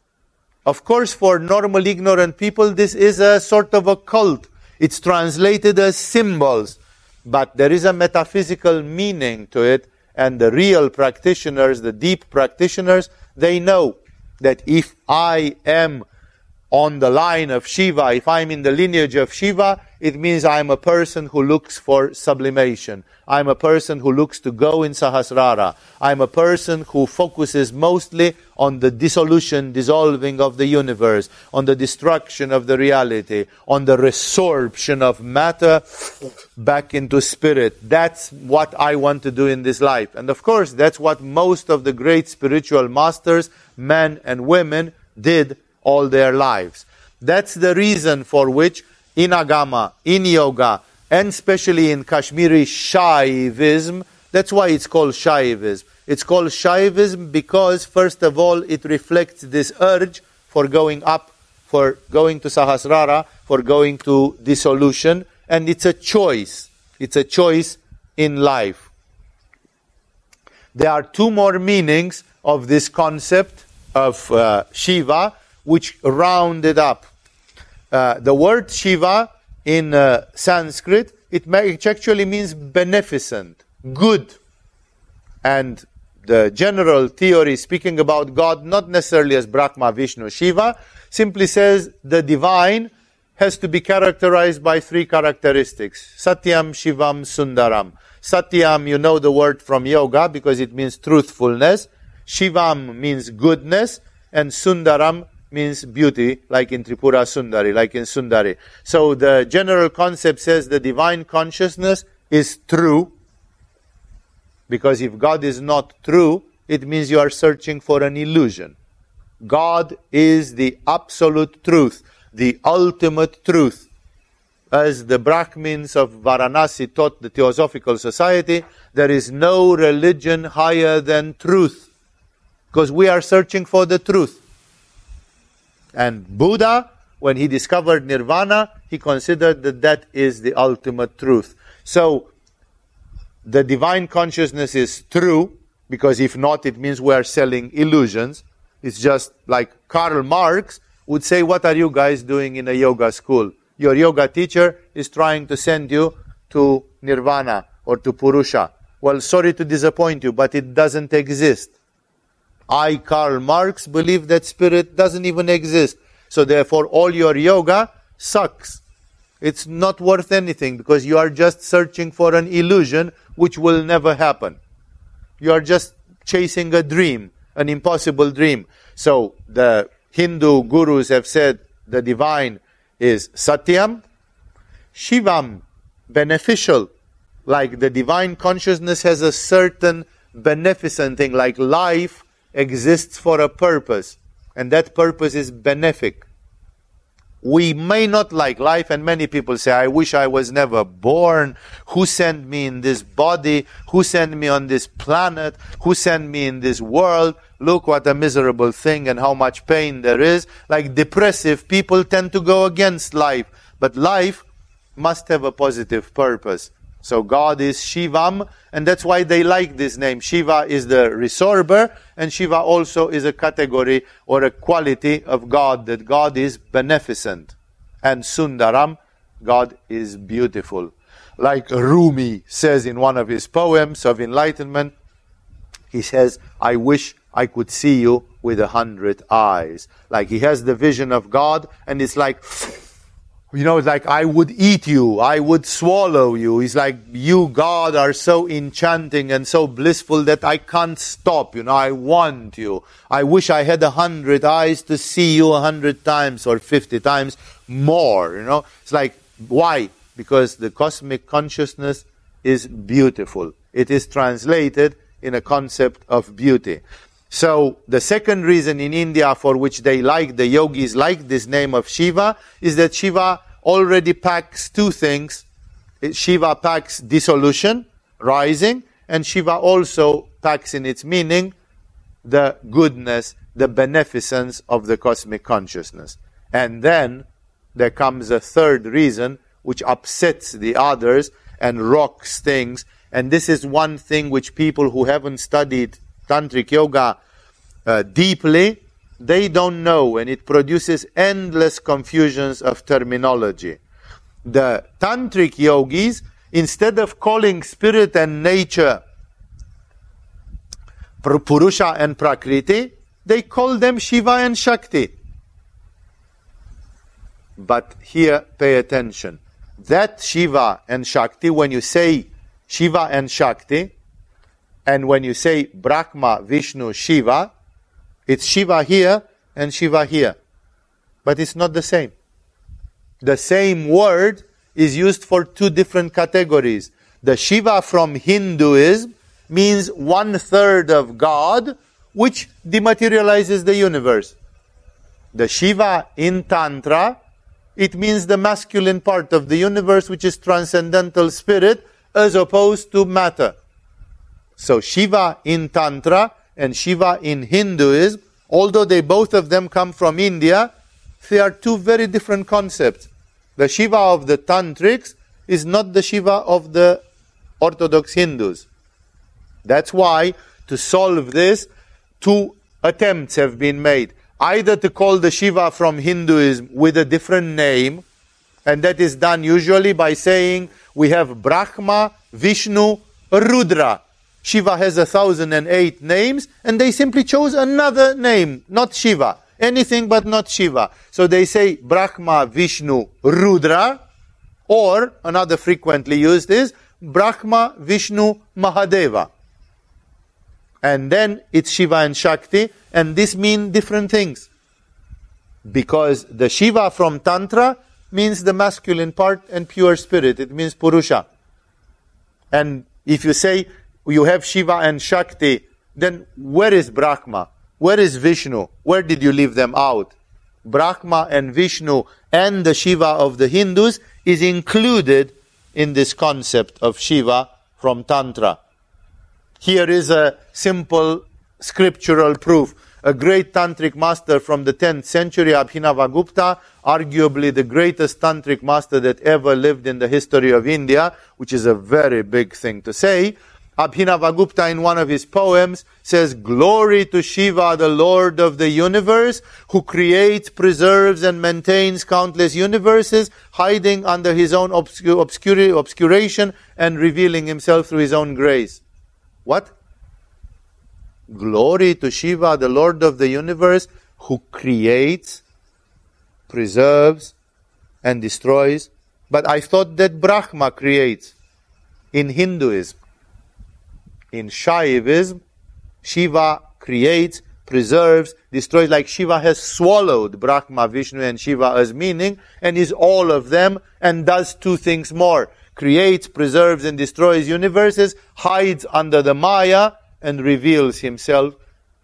Speaker 1: Of course, for normal ignorant people, this is a sort of a cult. It's translated as symbols, but there is a metaphysical meaning to it, and the real practitioners, the deep practitioners, they know that if I am on the line of Shiva, if I'm in the lineage of Shiva, it means I'm a person who looks for sublimation. I'm a person who looks to go in Sahasrara. I'm a person who focuses mostly on the dissolution, dissolving of the universe, on the destruction of the reality, on the resorption of matter back into spirit. That's what I want to do in this life. And of course, that's what most of the great spiritual masters, men and women, did all their lives. That's the reason for which in Agama, in Yoga, and especially in Kashmiri Shaivism, that's why it's called Shaivism. It's called Shaivism because, first of all, it reflects this urge for going up, for going to Sahasrara, for going to dissolution, and it's a choice. It's a choice in life. There are two more meanings of this concept of uh, Shiva which rounded up. Uh, the word Shiva in uh, Sanskrit, it, it actually means beneficent, good. And the general theory speaking about God, not necessarily as Brahma, Vishnu, Shiva, simply says the divine has to be characterized by three characteristics Satyam, Shivam, Sundaram. Satyam, you know the word from yoga because it means truthfulness. Shivam means goodness. And Sundaram means beauty, like in Tripura Sundari, like in Sundari. So the general concept says the divine consciousness is true, because if God is not true, it means you are searching for an illusion. God is the absolute truth, the ultimate truth. As the Brahmins of Varanasi taught the Theosophical Society, there is no religion higher than truth. Because we are searching for the truth. And Buddha, when he discovered nirvana, he considered that that is the ultimate truth. So, the divine consciousness is true, because if not, it means we are selling illusions. It's just like Karl Marx would say, What are you guys doing in a yoga school? Your yoga teacher is trying to send you to nirvana or to purusha. Well, sorry to disappoint you, but it doesn't exist. I, Karl Marx, believe that spirit doesn't even exist. So therefore, all your yoga sucks. It's not worth anything because you are just searching for an illusion which will never happen. You are just chasing a dream, an impossible dream. So the Hindu gurus have said the divine is Satyam, Shivam, beneficial, like the divine consciousness has a certain beneficent thing, like life exists for a purpose, and that purpose is benefic. We may not like life, and many people say, I wish I was never born. Who sent me in this body? Who sent me on this planet? Who sent me in this world? Look what a miserable thing and how much pain there is. Like depressive people tend to go against life. But life must have a positive purpose. So God is Shivam, and that's why they like this name. Shiva is the resorber, and Shiva also is a category or a quality of God, that God is beneficent. And Sundaram, God is beautiful. Like Rumi says in one of his poems of enlightenment, he says, I wish I could see you with a hundred eyes. Like he has the vision of God, and it's like, you know, it's like, I would eat you, I would swallow you. It's like, you, God, are so enchanting and so blissful that I can't stop, you know, I want you. I wish I had a hundred eyes to see you a hundred times or fifty times more, you know. It's like, why? Because the cosmic consciousness is beautiful. It is translated in a concept of beauty. So the second reason in India for which they like, the yogis like this name of Shiva, is that Shiva already packs two things. Shiva packs dissolution, rising, and Shiva also packs in its meaning the goodness, the beneficence of the cosmic consciousness. And then there comes a third reason which upsets the others and rocks things. And this is one thing which people who haven't studied tantric yoga uh, deeply, they don't know, and it produces endless confusions of terminology. The tantric yogis, instead of calling spirit and nature Purusha and Prakriti, they call them Shiva and Shakti. But here, pay attention. That Shiva and Shakti, when you say Shiva and Shakti, and when you say Brahma, Vishnu, Shiva, it's Shiva here and Shiva here. But it's not the same. The same word is used for two different categories. The Shiva from Hinduism means one third of God, which dematerializes the universe. The Shiva in Tantra, it means the masculine part of the universe, which is transcendental spirit, as opposed to matter. So Shiva in Tantra and Shiva in Hinduism, although they both of them come from India, they are two very different concepts. The Shiva of the Tantrics is not the Shiva of the Orthodox Hindus. That's why, to solve this, two attempts have been made. Either to call the Shiva from Hinduism with a different name, and that is done usually by saying we have Brahma, Vishnu, Rudra. Shiva has a thousand and eight names, and they simply chose another name, not Shiva. Anything but not Shiva. So they say Brahma, Vishnu, Rudra, or another frequently used is Brahma, Vishnu, Mahadeva. And then it's Shiva and Shakti, and this mean different things. Because the Shiva from Tantra means the masculine part and pure spirit. It means Purusha. And if you say you have Shiva and Shakti, then where is Brahma? Where is Vishnu? Where did you leave them out? Brahma and Vishnu and the Shiva of the Hindus is included in this concept of Shiva from Tantra. Here is a simple scriptural proof. A great tantric master from the 10th century, Abhinavagupta, arguably the greatest tantric master that ever lived in the history of India, which is a very big thing to say, Abhinavagupta in one of his poems says, Glory to Shiva, the Lord of the universe, who creates, preserves, and maintains countless universes, hiding under his own obscur- obscur- obscuration and revealing himself through his own grace. What? Glory to Shiva, the Lord of the universe, who creates, preserves, and destroys. But I thought that Brahma creates in Hinduism. In Shaivism, Shiva creates, preserves, destroys, like Shiva has swallowed Brahma, Vishnu, and Shiva as meaning, and is all of them, and does two things more. Creates, preserves, and destroys universes, hides under the Maya, and reveals himself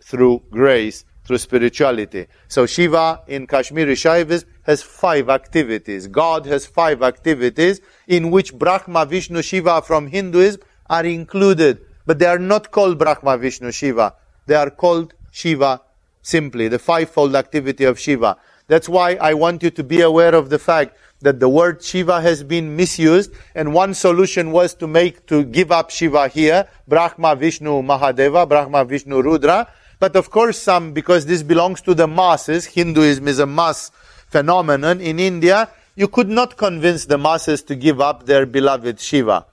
Speaker 1: through grace, through spirituality. So Shiva in Kashmiri Shaivism has five activities. God has five activities in which Brahma, Vishnu, Shiva from Hinduism are included. But they are not called Brahma, Vishnu, Shiva. They are called Shiva simply, the fivefold activity of Shiva. That's why I want you to be aware of the fact that the word Shiva has been misused, and one solution was to make, to give up Shiva here, Brahma, Vishnu, Mahadeva, Brahma, Vishnu, Rudra. But of course some, because this belongs to the masses, Hinduism is a mass phenomenon in India, you could not convince the masses to give up their beloved Shiva.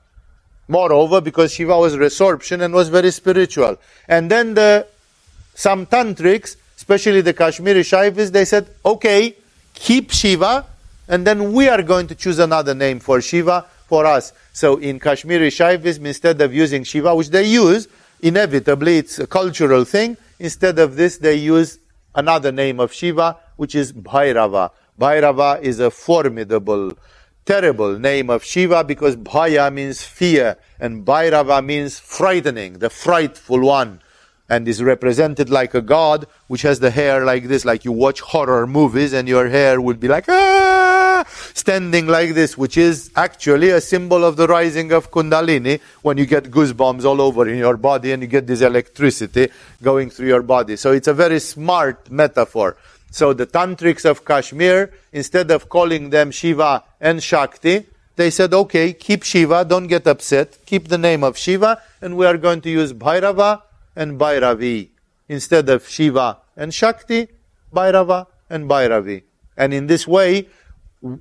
Speaker 1: Moreover, because Shiva was resorption and was very spiritual. And then the some tantrics, especially the Kashmiri Shaivis, they said, okay, keep Shiva, and then we are going to choose another name for Shiva for us. So in Kashmiri Shaivism, instead of using Shiva, which they use, inevitably it's a cultural thing, instead of this, they use another name of Shiva, which is Bhairava. Bhairava is a formidable terrible name of Shiva because Bhaya means fear and Bhairava means frightening, the frightful one. And is represented like a god which has the hair like this, like you watch horror movies and your hair would be like, ah, standing like this, which is actually a symbol of the rising of Kundalini when you get goosebumps all over in your body and you get this electricity going through your body. So it's a very smart metaphor. So the tantrics of Kashmir, instead of calling them Shiva and Shakti, they said, okay, keep Shiva, don't get upset, keep the name of Shiva, and we are going to use Bhairava and Bhairavi. Instead of Shiva and Shakti, Bhairava and Bhairavi. And in this way,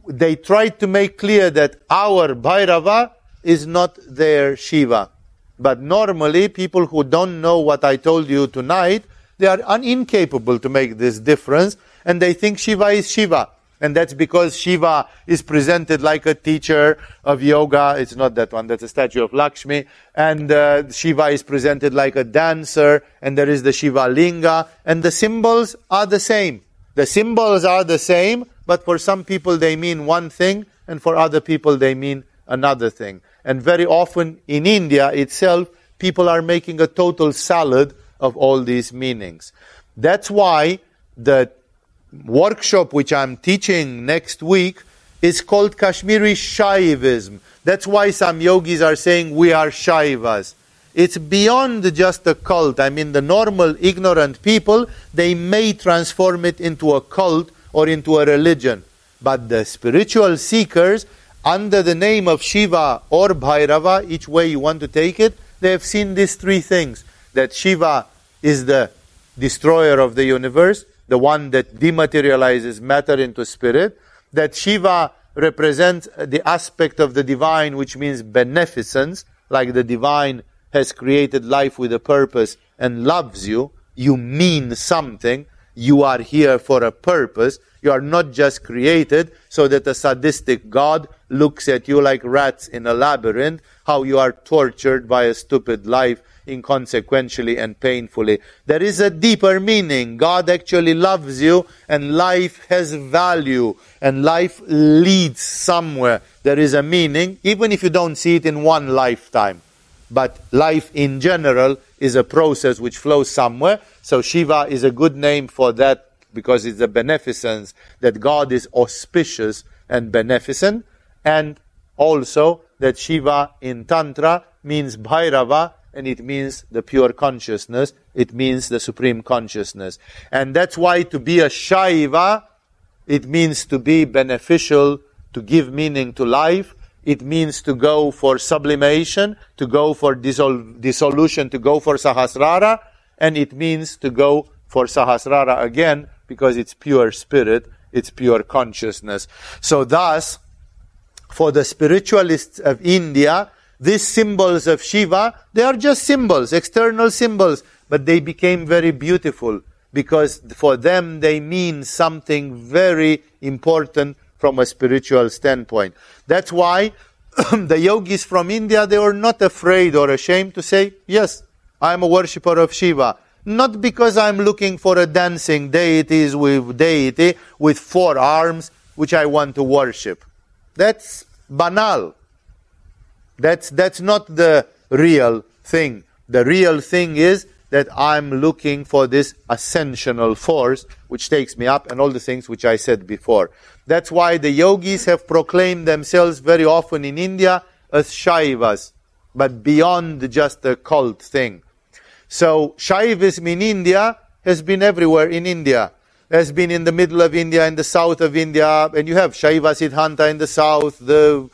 Speaker 1: they tried to make clear that our Bhairava is not their Shiva. But normally, people who don't know what I told you tonight they are un- incapable to make this difference, and they think Shiva is Shiva. And that's because Shiva is presented like a teacher of yoga. It's not that one, that's a statue of Lakshmi. And uh, Shiva is presented like a dancer, and there is the Shiva Linga, and the symbols are the same. The symbols are the same, but for some people they mean one thing, and for other people they mean another thing. And very often in India itself, people are making a total salad of all these meanings. That's why the workshop which I'm teaching next week is called Kashmiri Shaivism. That's why some yogis are saying we are Shaivas. It's beyond just a cult. I mean, the normal ignorant people, they may transform it into a cult or into a religion. But the spiritual seekers, under the name of Shiva or Bhairava, each way you want to take it, they have seen these three things that Shiva is the destroyer of the universe, the one that dematerializes matter into spirit, that Shiva represents the aspect of the divine which means beneficence, like the divine has created life with a purpose and loves you, you mean something, you are here for a purpose, you are not just created so that a sadistic God looks at you like rats in a labyrinth, how you are tortured by a stupid life inconsequentially and painfully. There is a deeper meaning. God actually loves you and life has value and life leads somewhere. There is a meaning, even if you don't see it in one lifetime. But life in general is a process which flows somewhere. So Shiva is a good name for that because it's a beneficence that God is auspicious and beneficent. And also that Shiva in Tantra means Bhairava and it means the pure consciousness. It means the supreme consciousness. And that's why to be a Shaiva, it means to be beneficial, to give meaning to life. It means to go for sublimation, to go for dissol- dissolution, to go for Sahasrara, and it means to go for Sahasrara again because it's pure spirit, it's pure consciousness. So thus, for the spiritualists of India, these symbols of Shiva, they are just symbols, external symbols, but they became very beautiful because for them they mean something very important from a spiritual standpoint. That's why [CLEARS THROAT] the yogis from India, they were not afraid or ashamed to say, yes, I'm a worshipper of Shiva. Not because I'm looking for a dancing deities with deity with four arms, which I want to worship. That's banal. That's, that's not the real thing. The real thing is that I'm looking for this ascensional force which takes me up and all the things which I said before. That's why the yogis have proclaimed themselves very often in India as Shaivas, but beyond just a cult thing. So Shaivism in India has been everywhere in India. Has been in the middle of India, in the south of India, and you have Shaiva Siddhanta in the south, the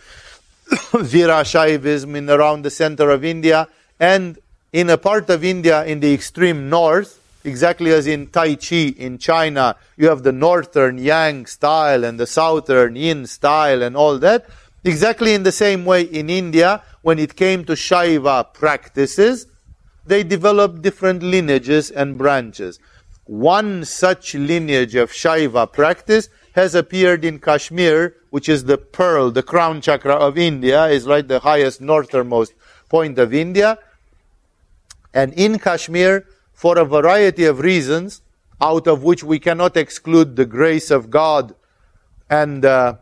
Speaker 1: [COUGHS] Vira Shaivism in around the center of India, and in a part of India in the extreme north, exactly as in Tai Chi in China, you have the northern Yang style and the southern Yin style and all that. Exactly in the same way in India, when it came to Shaiva practices, they developed different lineages and branches. One such lineage of Shaiva practice has appeared in Kashmir, which is the pearl, the crown chakra of India, is right the highest northernmost point of India. And in Kashmir, for a variety of reasons, out of which we cannot exclude the grace of God and uh,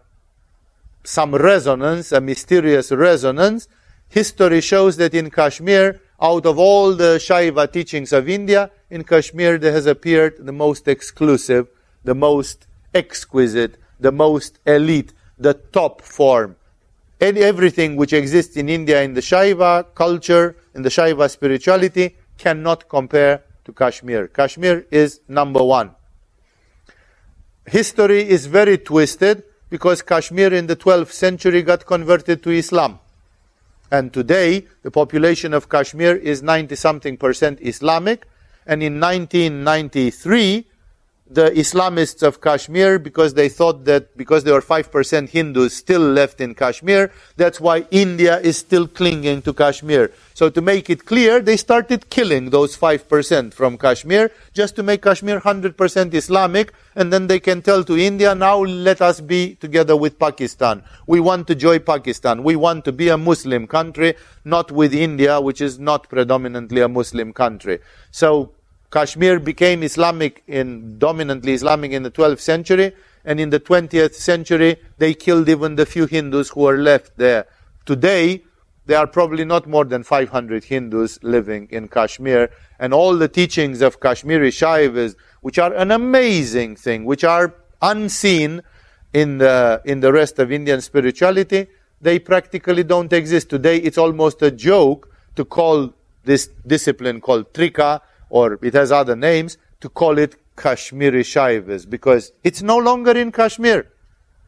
Speaker 1: some resonance, a mysterious resonance, history shows that in Kashmir, out of all the Shaiva teachings of India, in Kashmir there has appeared the most exclusive, the most exquisite, the most elite, the top form. And everything which exists in India in the Shaiva culture, in the Shaiva spirituality, cannot compare to Kashmir. Kashmir is number one. History is very twisted because Kashmir in the 12th century got converted to Islam. And today, the population of Kashmir is 90 something percent Islamic. And in 1993, the Islamists of Kashmir because they thought that because there were 5% Hindus still left in Kashmir, that's why India is still clinging to Kashmir. So to make it clear, they started killing those 5% from Kashmir just to make Kashmir 100% Islamic and then they can tell to India, now let us be together with Pakistan. We want to join Pakistan. We want to be a Muslim country, not with India, which is not predominantly a Muslim country. So Kashmir became Islamic in dominantly Islamic in the 12th century, and in the 20th century they killed even the few Hindus who were left there. Today, there are probably not more than 500 Hindus living in Kashmir, and all the teachings of Kashmiri Shaivism, which are an amazing thing, which are unseen in the in the rest of Indian spirituality, they practically don't exist today. It's almost a joke to call this discipline called Trika or it has other names, to call it Kashmiri Shaivism because it's no longer in Kashmir.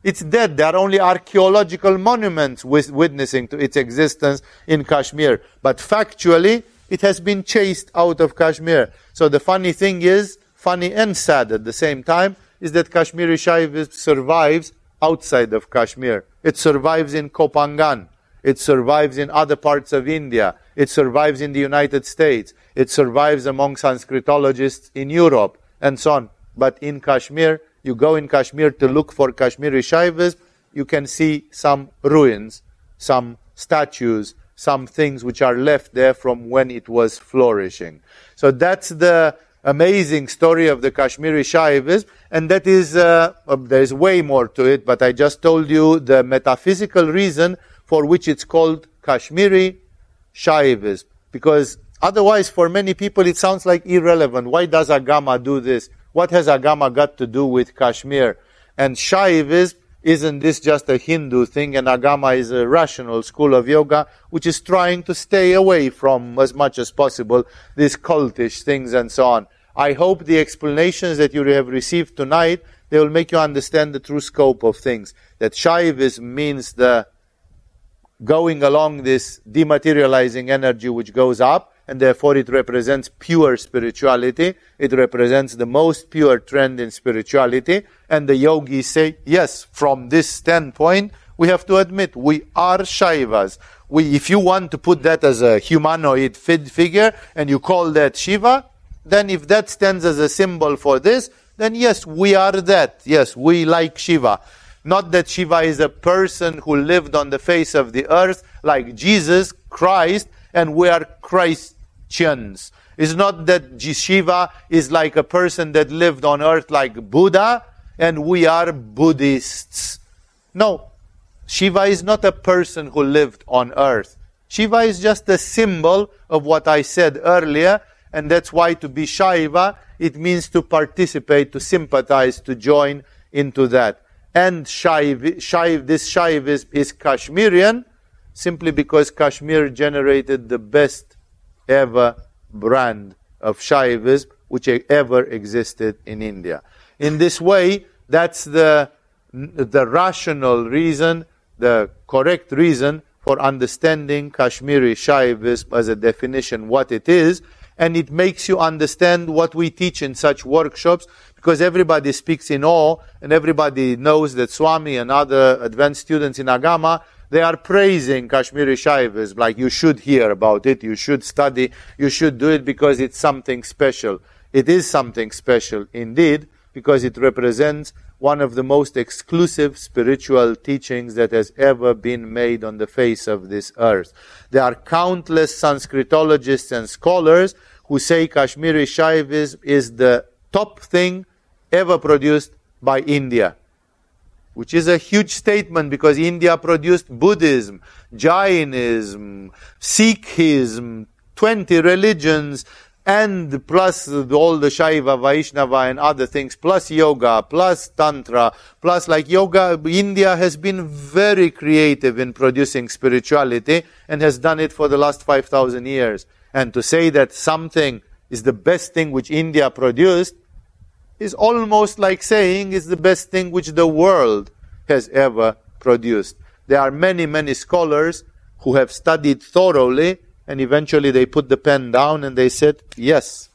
Speaker 1: It's dead. There are only archaeological monuments witnessing to its existence in Kashmir. But factually, it has been chased out of Kashmir. So the funny thing is, funny and sad at the same time, is that Kashmiri Shaivism survives outside of Kashmir. It survives in Koh Phangan. It survives in other parts of India. It survives in the United States. It survives among Sanskritologists in Europe and so on. But in Kashmir, you go in Kashmir to look for Kashmiri Shaivism, you can see some ruins, some statues, some things which are left there from when it was flourishing. So that's the amazing story of the Kashmiri Shaivism, and that is, uh, uh, there is way more to it, but I just told you the metaphysical reason for which it's called Kashmiri Shaivism. Because otherwise, for many people, it sounds like irrelevant. Why does Agama do this? What has Agama got to do with Kashmir? And Shaivism, isn't this just a Hindu thing? And Agama is a rational school of yoga, which is trying to stay away from as much as possible these cultish things and so on. I hope the explanations that you have received tonight, they will make you understand the true scope of things. That Shaivism means the going along this dematerializing energy which goes up, and therefore it represents pure spirituality. It represents the most pure trend in spirituality. And the yogis say, yes, from this standpoint, we have to admit we are Shaivas. We, if you want to put that as a humanoid figure and you call that Shiva, then if that stands as a symbol for this, then yes, we are that. Yes, we like Shiva. Not that Shiva is a person who lived on the face of the earth like Jesus Christ, and we are Christians. It's not that Shiva is like a person that lived on earth like Buddha and we are Buddhists. No. Shiva is not a person who lived on earth. Shiva is just a symbol of what I said earlier, and that's why to be Shaiva, it means to participate, to sympathize, to join into that. And Shaiv, Shaiv this Shaiv is, is Kashmirian, simply because Kashmir generated the best ever brand of Shaivism which ever existed in India. In this way, that's the, the rational reason, the correct reason for understanding Kashmiri Shaivism as a definition, what it is, and it makes you understand what we teach in such workshops because everybody speaks in awe and everybody knows that Swami and other advanced students in Agama they are praising Kashmiri Shaivism, like you should hear about it, you should study, you should do it because it's something special. It is something special indeed, because it represents one of the most exclusive spiritual teachings that has ever been made on the face of this earth. There are countless Sanskritologists and scholars who say Kashmiri Shaivism is the top thing ever produced by India which is a huge statement because India produced Buddhism, Jainism, Sikhism, 20 religions, and plus all the Shaiva, Vaishnava, and other things, plus yoga, plus Tantra, plus like yoga. India has been very creative in producing spirituality and has done it for the last 5,000 years. And to say that something is the best thing which India produced is almost like saying it's the best thing which the world has ever produced. There are many, many scholars who have studied thoroughly and eventually they put the pen down and they said, yes,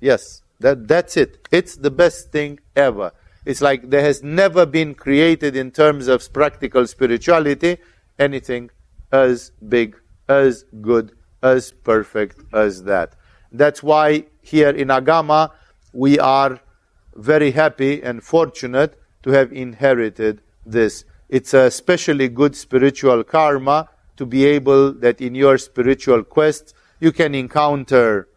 Speaker 1: yes, that, that's it. It's the best thing ever. It's like there has never been created in terms of practical spirituality anything as big, as good, as perfect as that. That's why here in Agama we are very happy and fortunate to have inherited this. It's a especially good spiritual karma to be able that in your spiritual quest you can encounter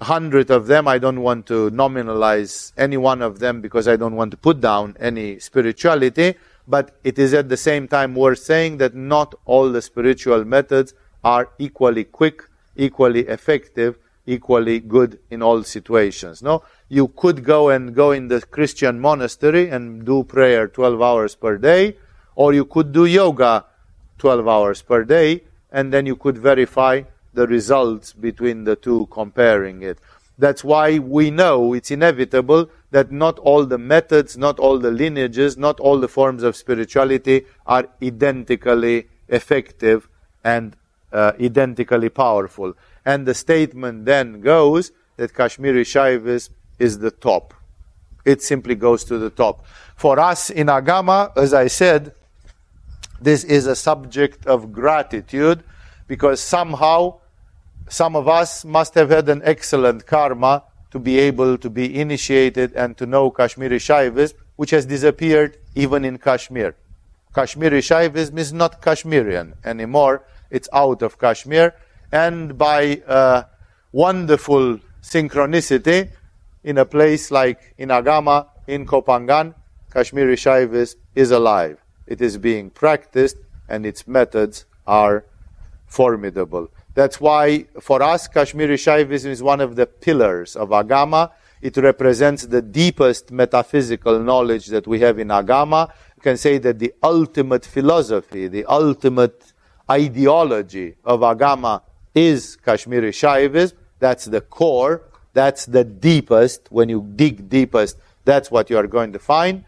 Speaker 1: hundred of them. I don't want to nominalize any one of them because I don't want to put down any spirituality, but it is at the same time worth saying that not all the spiritual methods are equally quick, equally effective, equally good in all situations. No, you could go and go in the Christian monastery and do prayer 12 hours per day, or you could do yoga 12 hours per day, and then you could verify the results between the two, comparing it. That's why we know it's inevitable that not all the methods, not all the lineages, not all the forms of spirituality are identically effective and uh, identically powerful. And the statement then goes that Kashmiri Shaivism is the top. It simply goes to the top. For us in Agama, as I said, this is a subject of gratitude because somehow some of us must have had an excellent karma to be able to be initiated and to know Kashmiri Shaivism, which has disappeared even in Kashmir. Kashmiri Shaivism is not Kashmirian anymore, it's out of Kashmir and by a wonderful synchronicity in a place like in Agama, in Koh Phangan, Kashmiri Shaivism is alive. It is being practiced and its methods are formidable. That's why for us Kashmiri Shaivism is one of the pillars of Agama. It represents the deepest metaphysical knowledge that we have in Agama. You can say that the ultimate philosophy, the ultimate ideology of Agama is Kashmiri Shaivism. That's the core. That's the deepest. When you dig deepest, that's what you are going to find.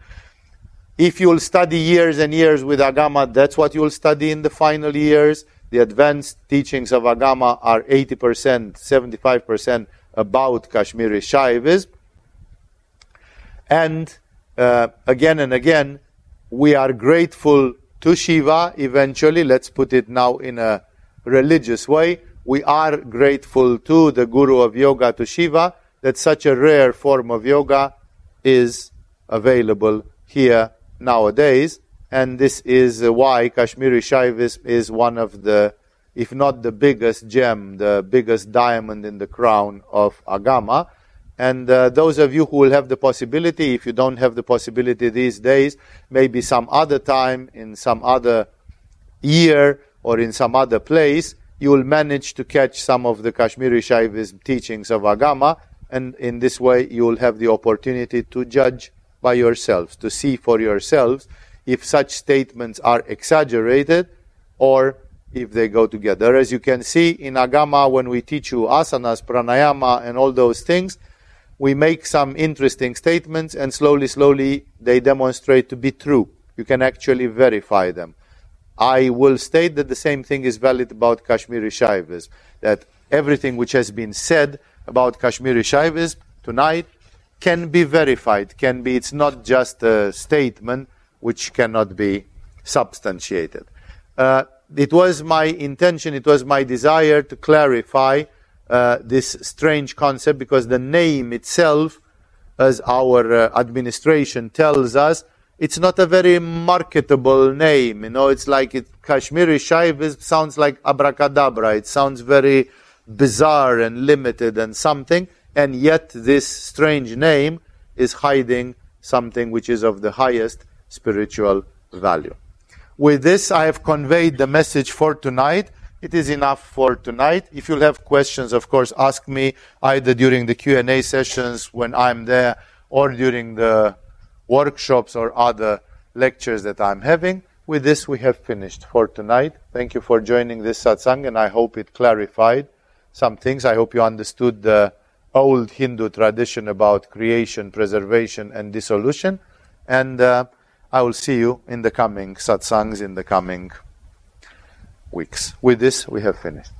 Speaker 1: If you'll study years and years with Agama, that's what you'll study in the final years. The advanced teachings of Agama are 80%, 75% about Kashmiri Shaivism. And uh, again and again, we are grateful to Shiva eventually. Let's put it now in a religious way we are grateful to the Guru of Yoga, to Shiva, that such a rare form of yoga is available here nowadays. And this is why Kashmiri Shaivism is one of the if not the biggest gem, the biggest diamond in the crown of Agama. And uh, those of you who will have the possibility, if you don't have the possibility these days, maybe some other time, in some other year, or in some other place, you will manage to catch some of the Kashmiri Shaivism teachings of Agama, and in this way you will have the opportunity to judge by yourselves, to see for yourselves if such statements are exaggerated or if they go together. As you can see in Agama, when we teach you asanas, pranayama, and all those things, we make some interesting statements and slowly, slowly they demonstrate to be true. You can actually verify them. I will state that the same thing is valid about Kashmiri Shaivism, that everything which has been said about Kashmiri Shaivism tonight can be verified, can be, it's not just a statement which cannot be substantiated. Uh, it was my intention, it was my desire to clarify uh, this strange concept because the name itself, as our uh, administration tells us, it's not a very marketable name. You know, it's like it, Kashmiri Shaivism sounds like abracadabra. It sounds very bizarre and limited and something, and yet this strange name is hiding something which is of the highest spiritual value. With this, I have conveyed the message for tonight. It is enough for tonight. If you'll have questions, of course, ask me either during the Q&A sessions when I'm there or during the workshops or other lectures that I'm having. With this, we have finished for tonight. Thank you for joining this satsang, and I hope it clarified some things. I hope you understood the old Hindu tradition about creation, preservation, and dissolution. And uh, I will see you in the coming satsangs in the coming weeks. With this, we have finished.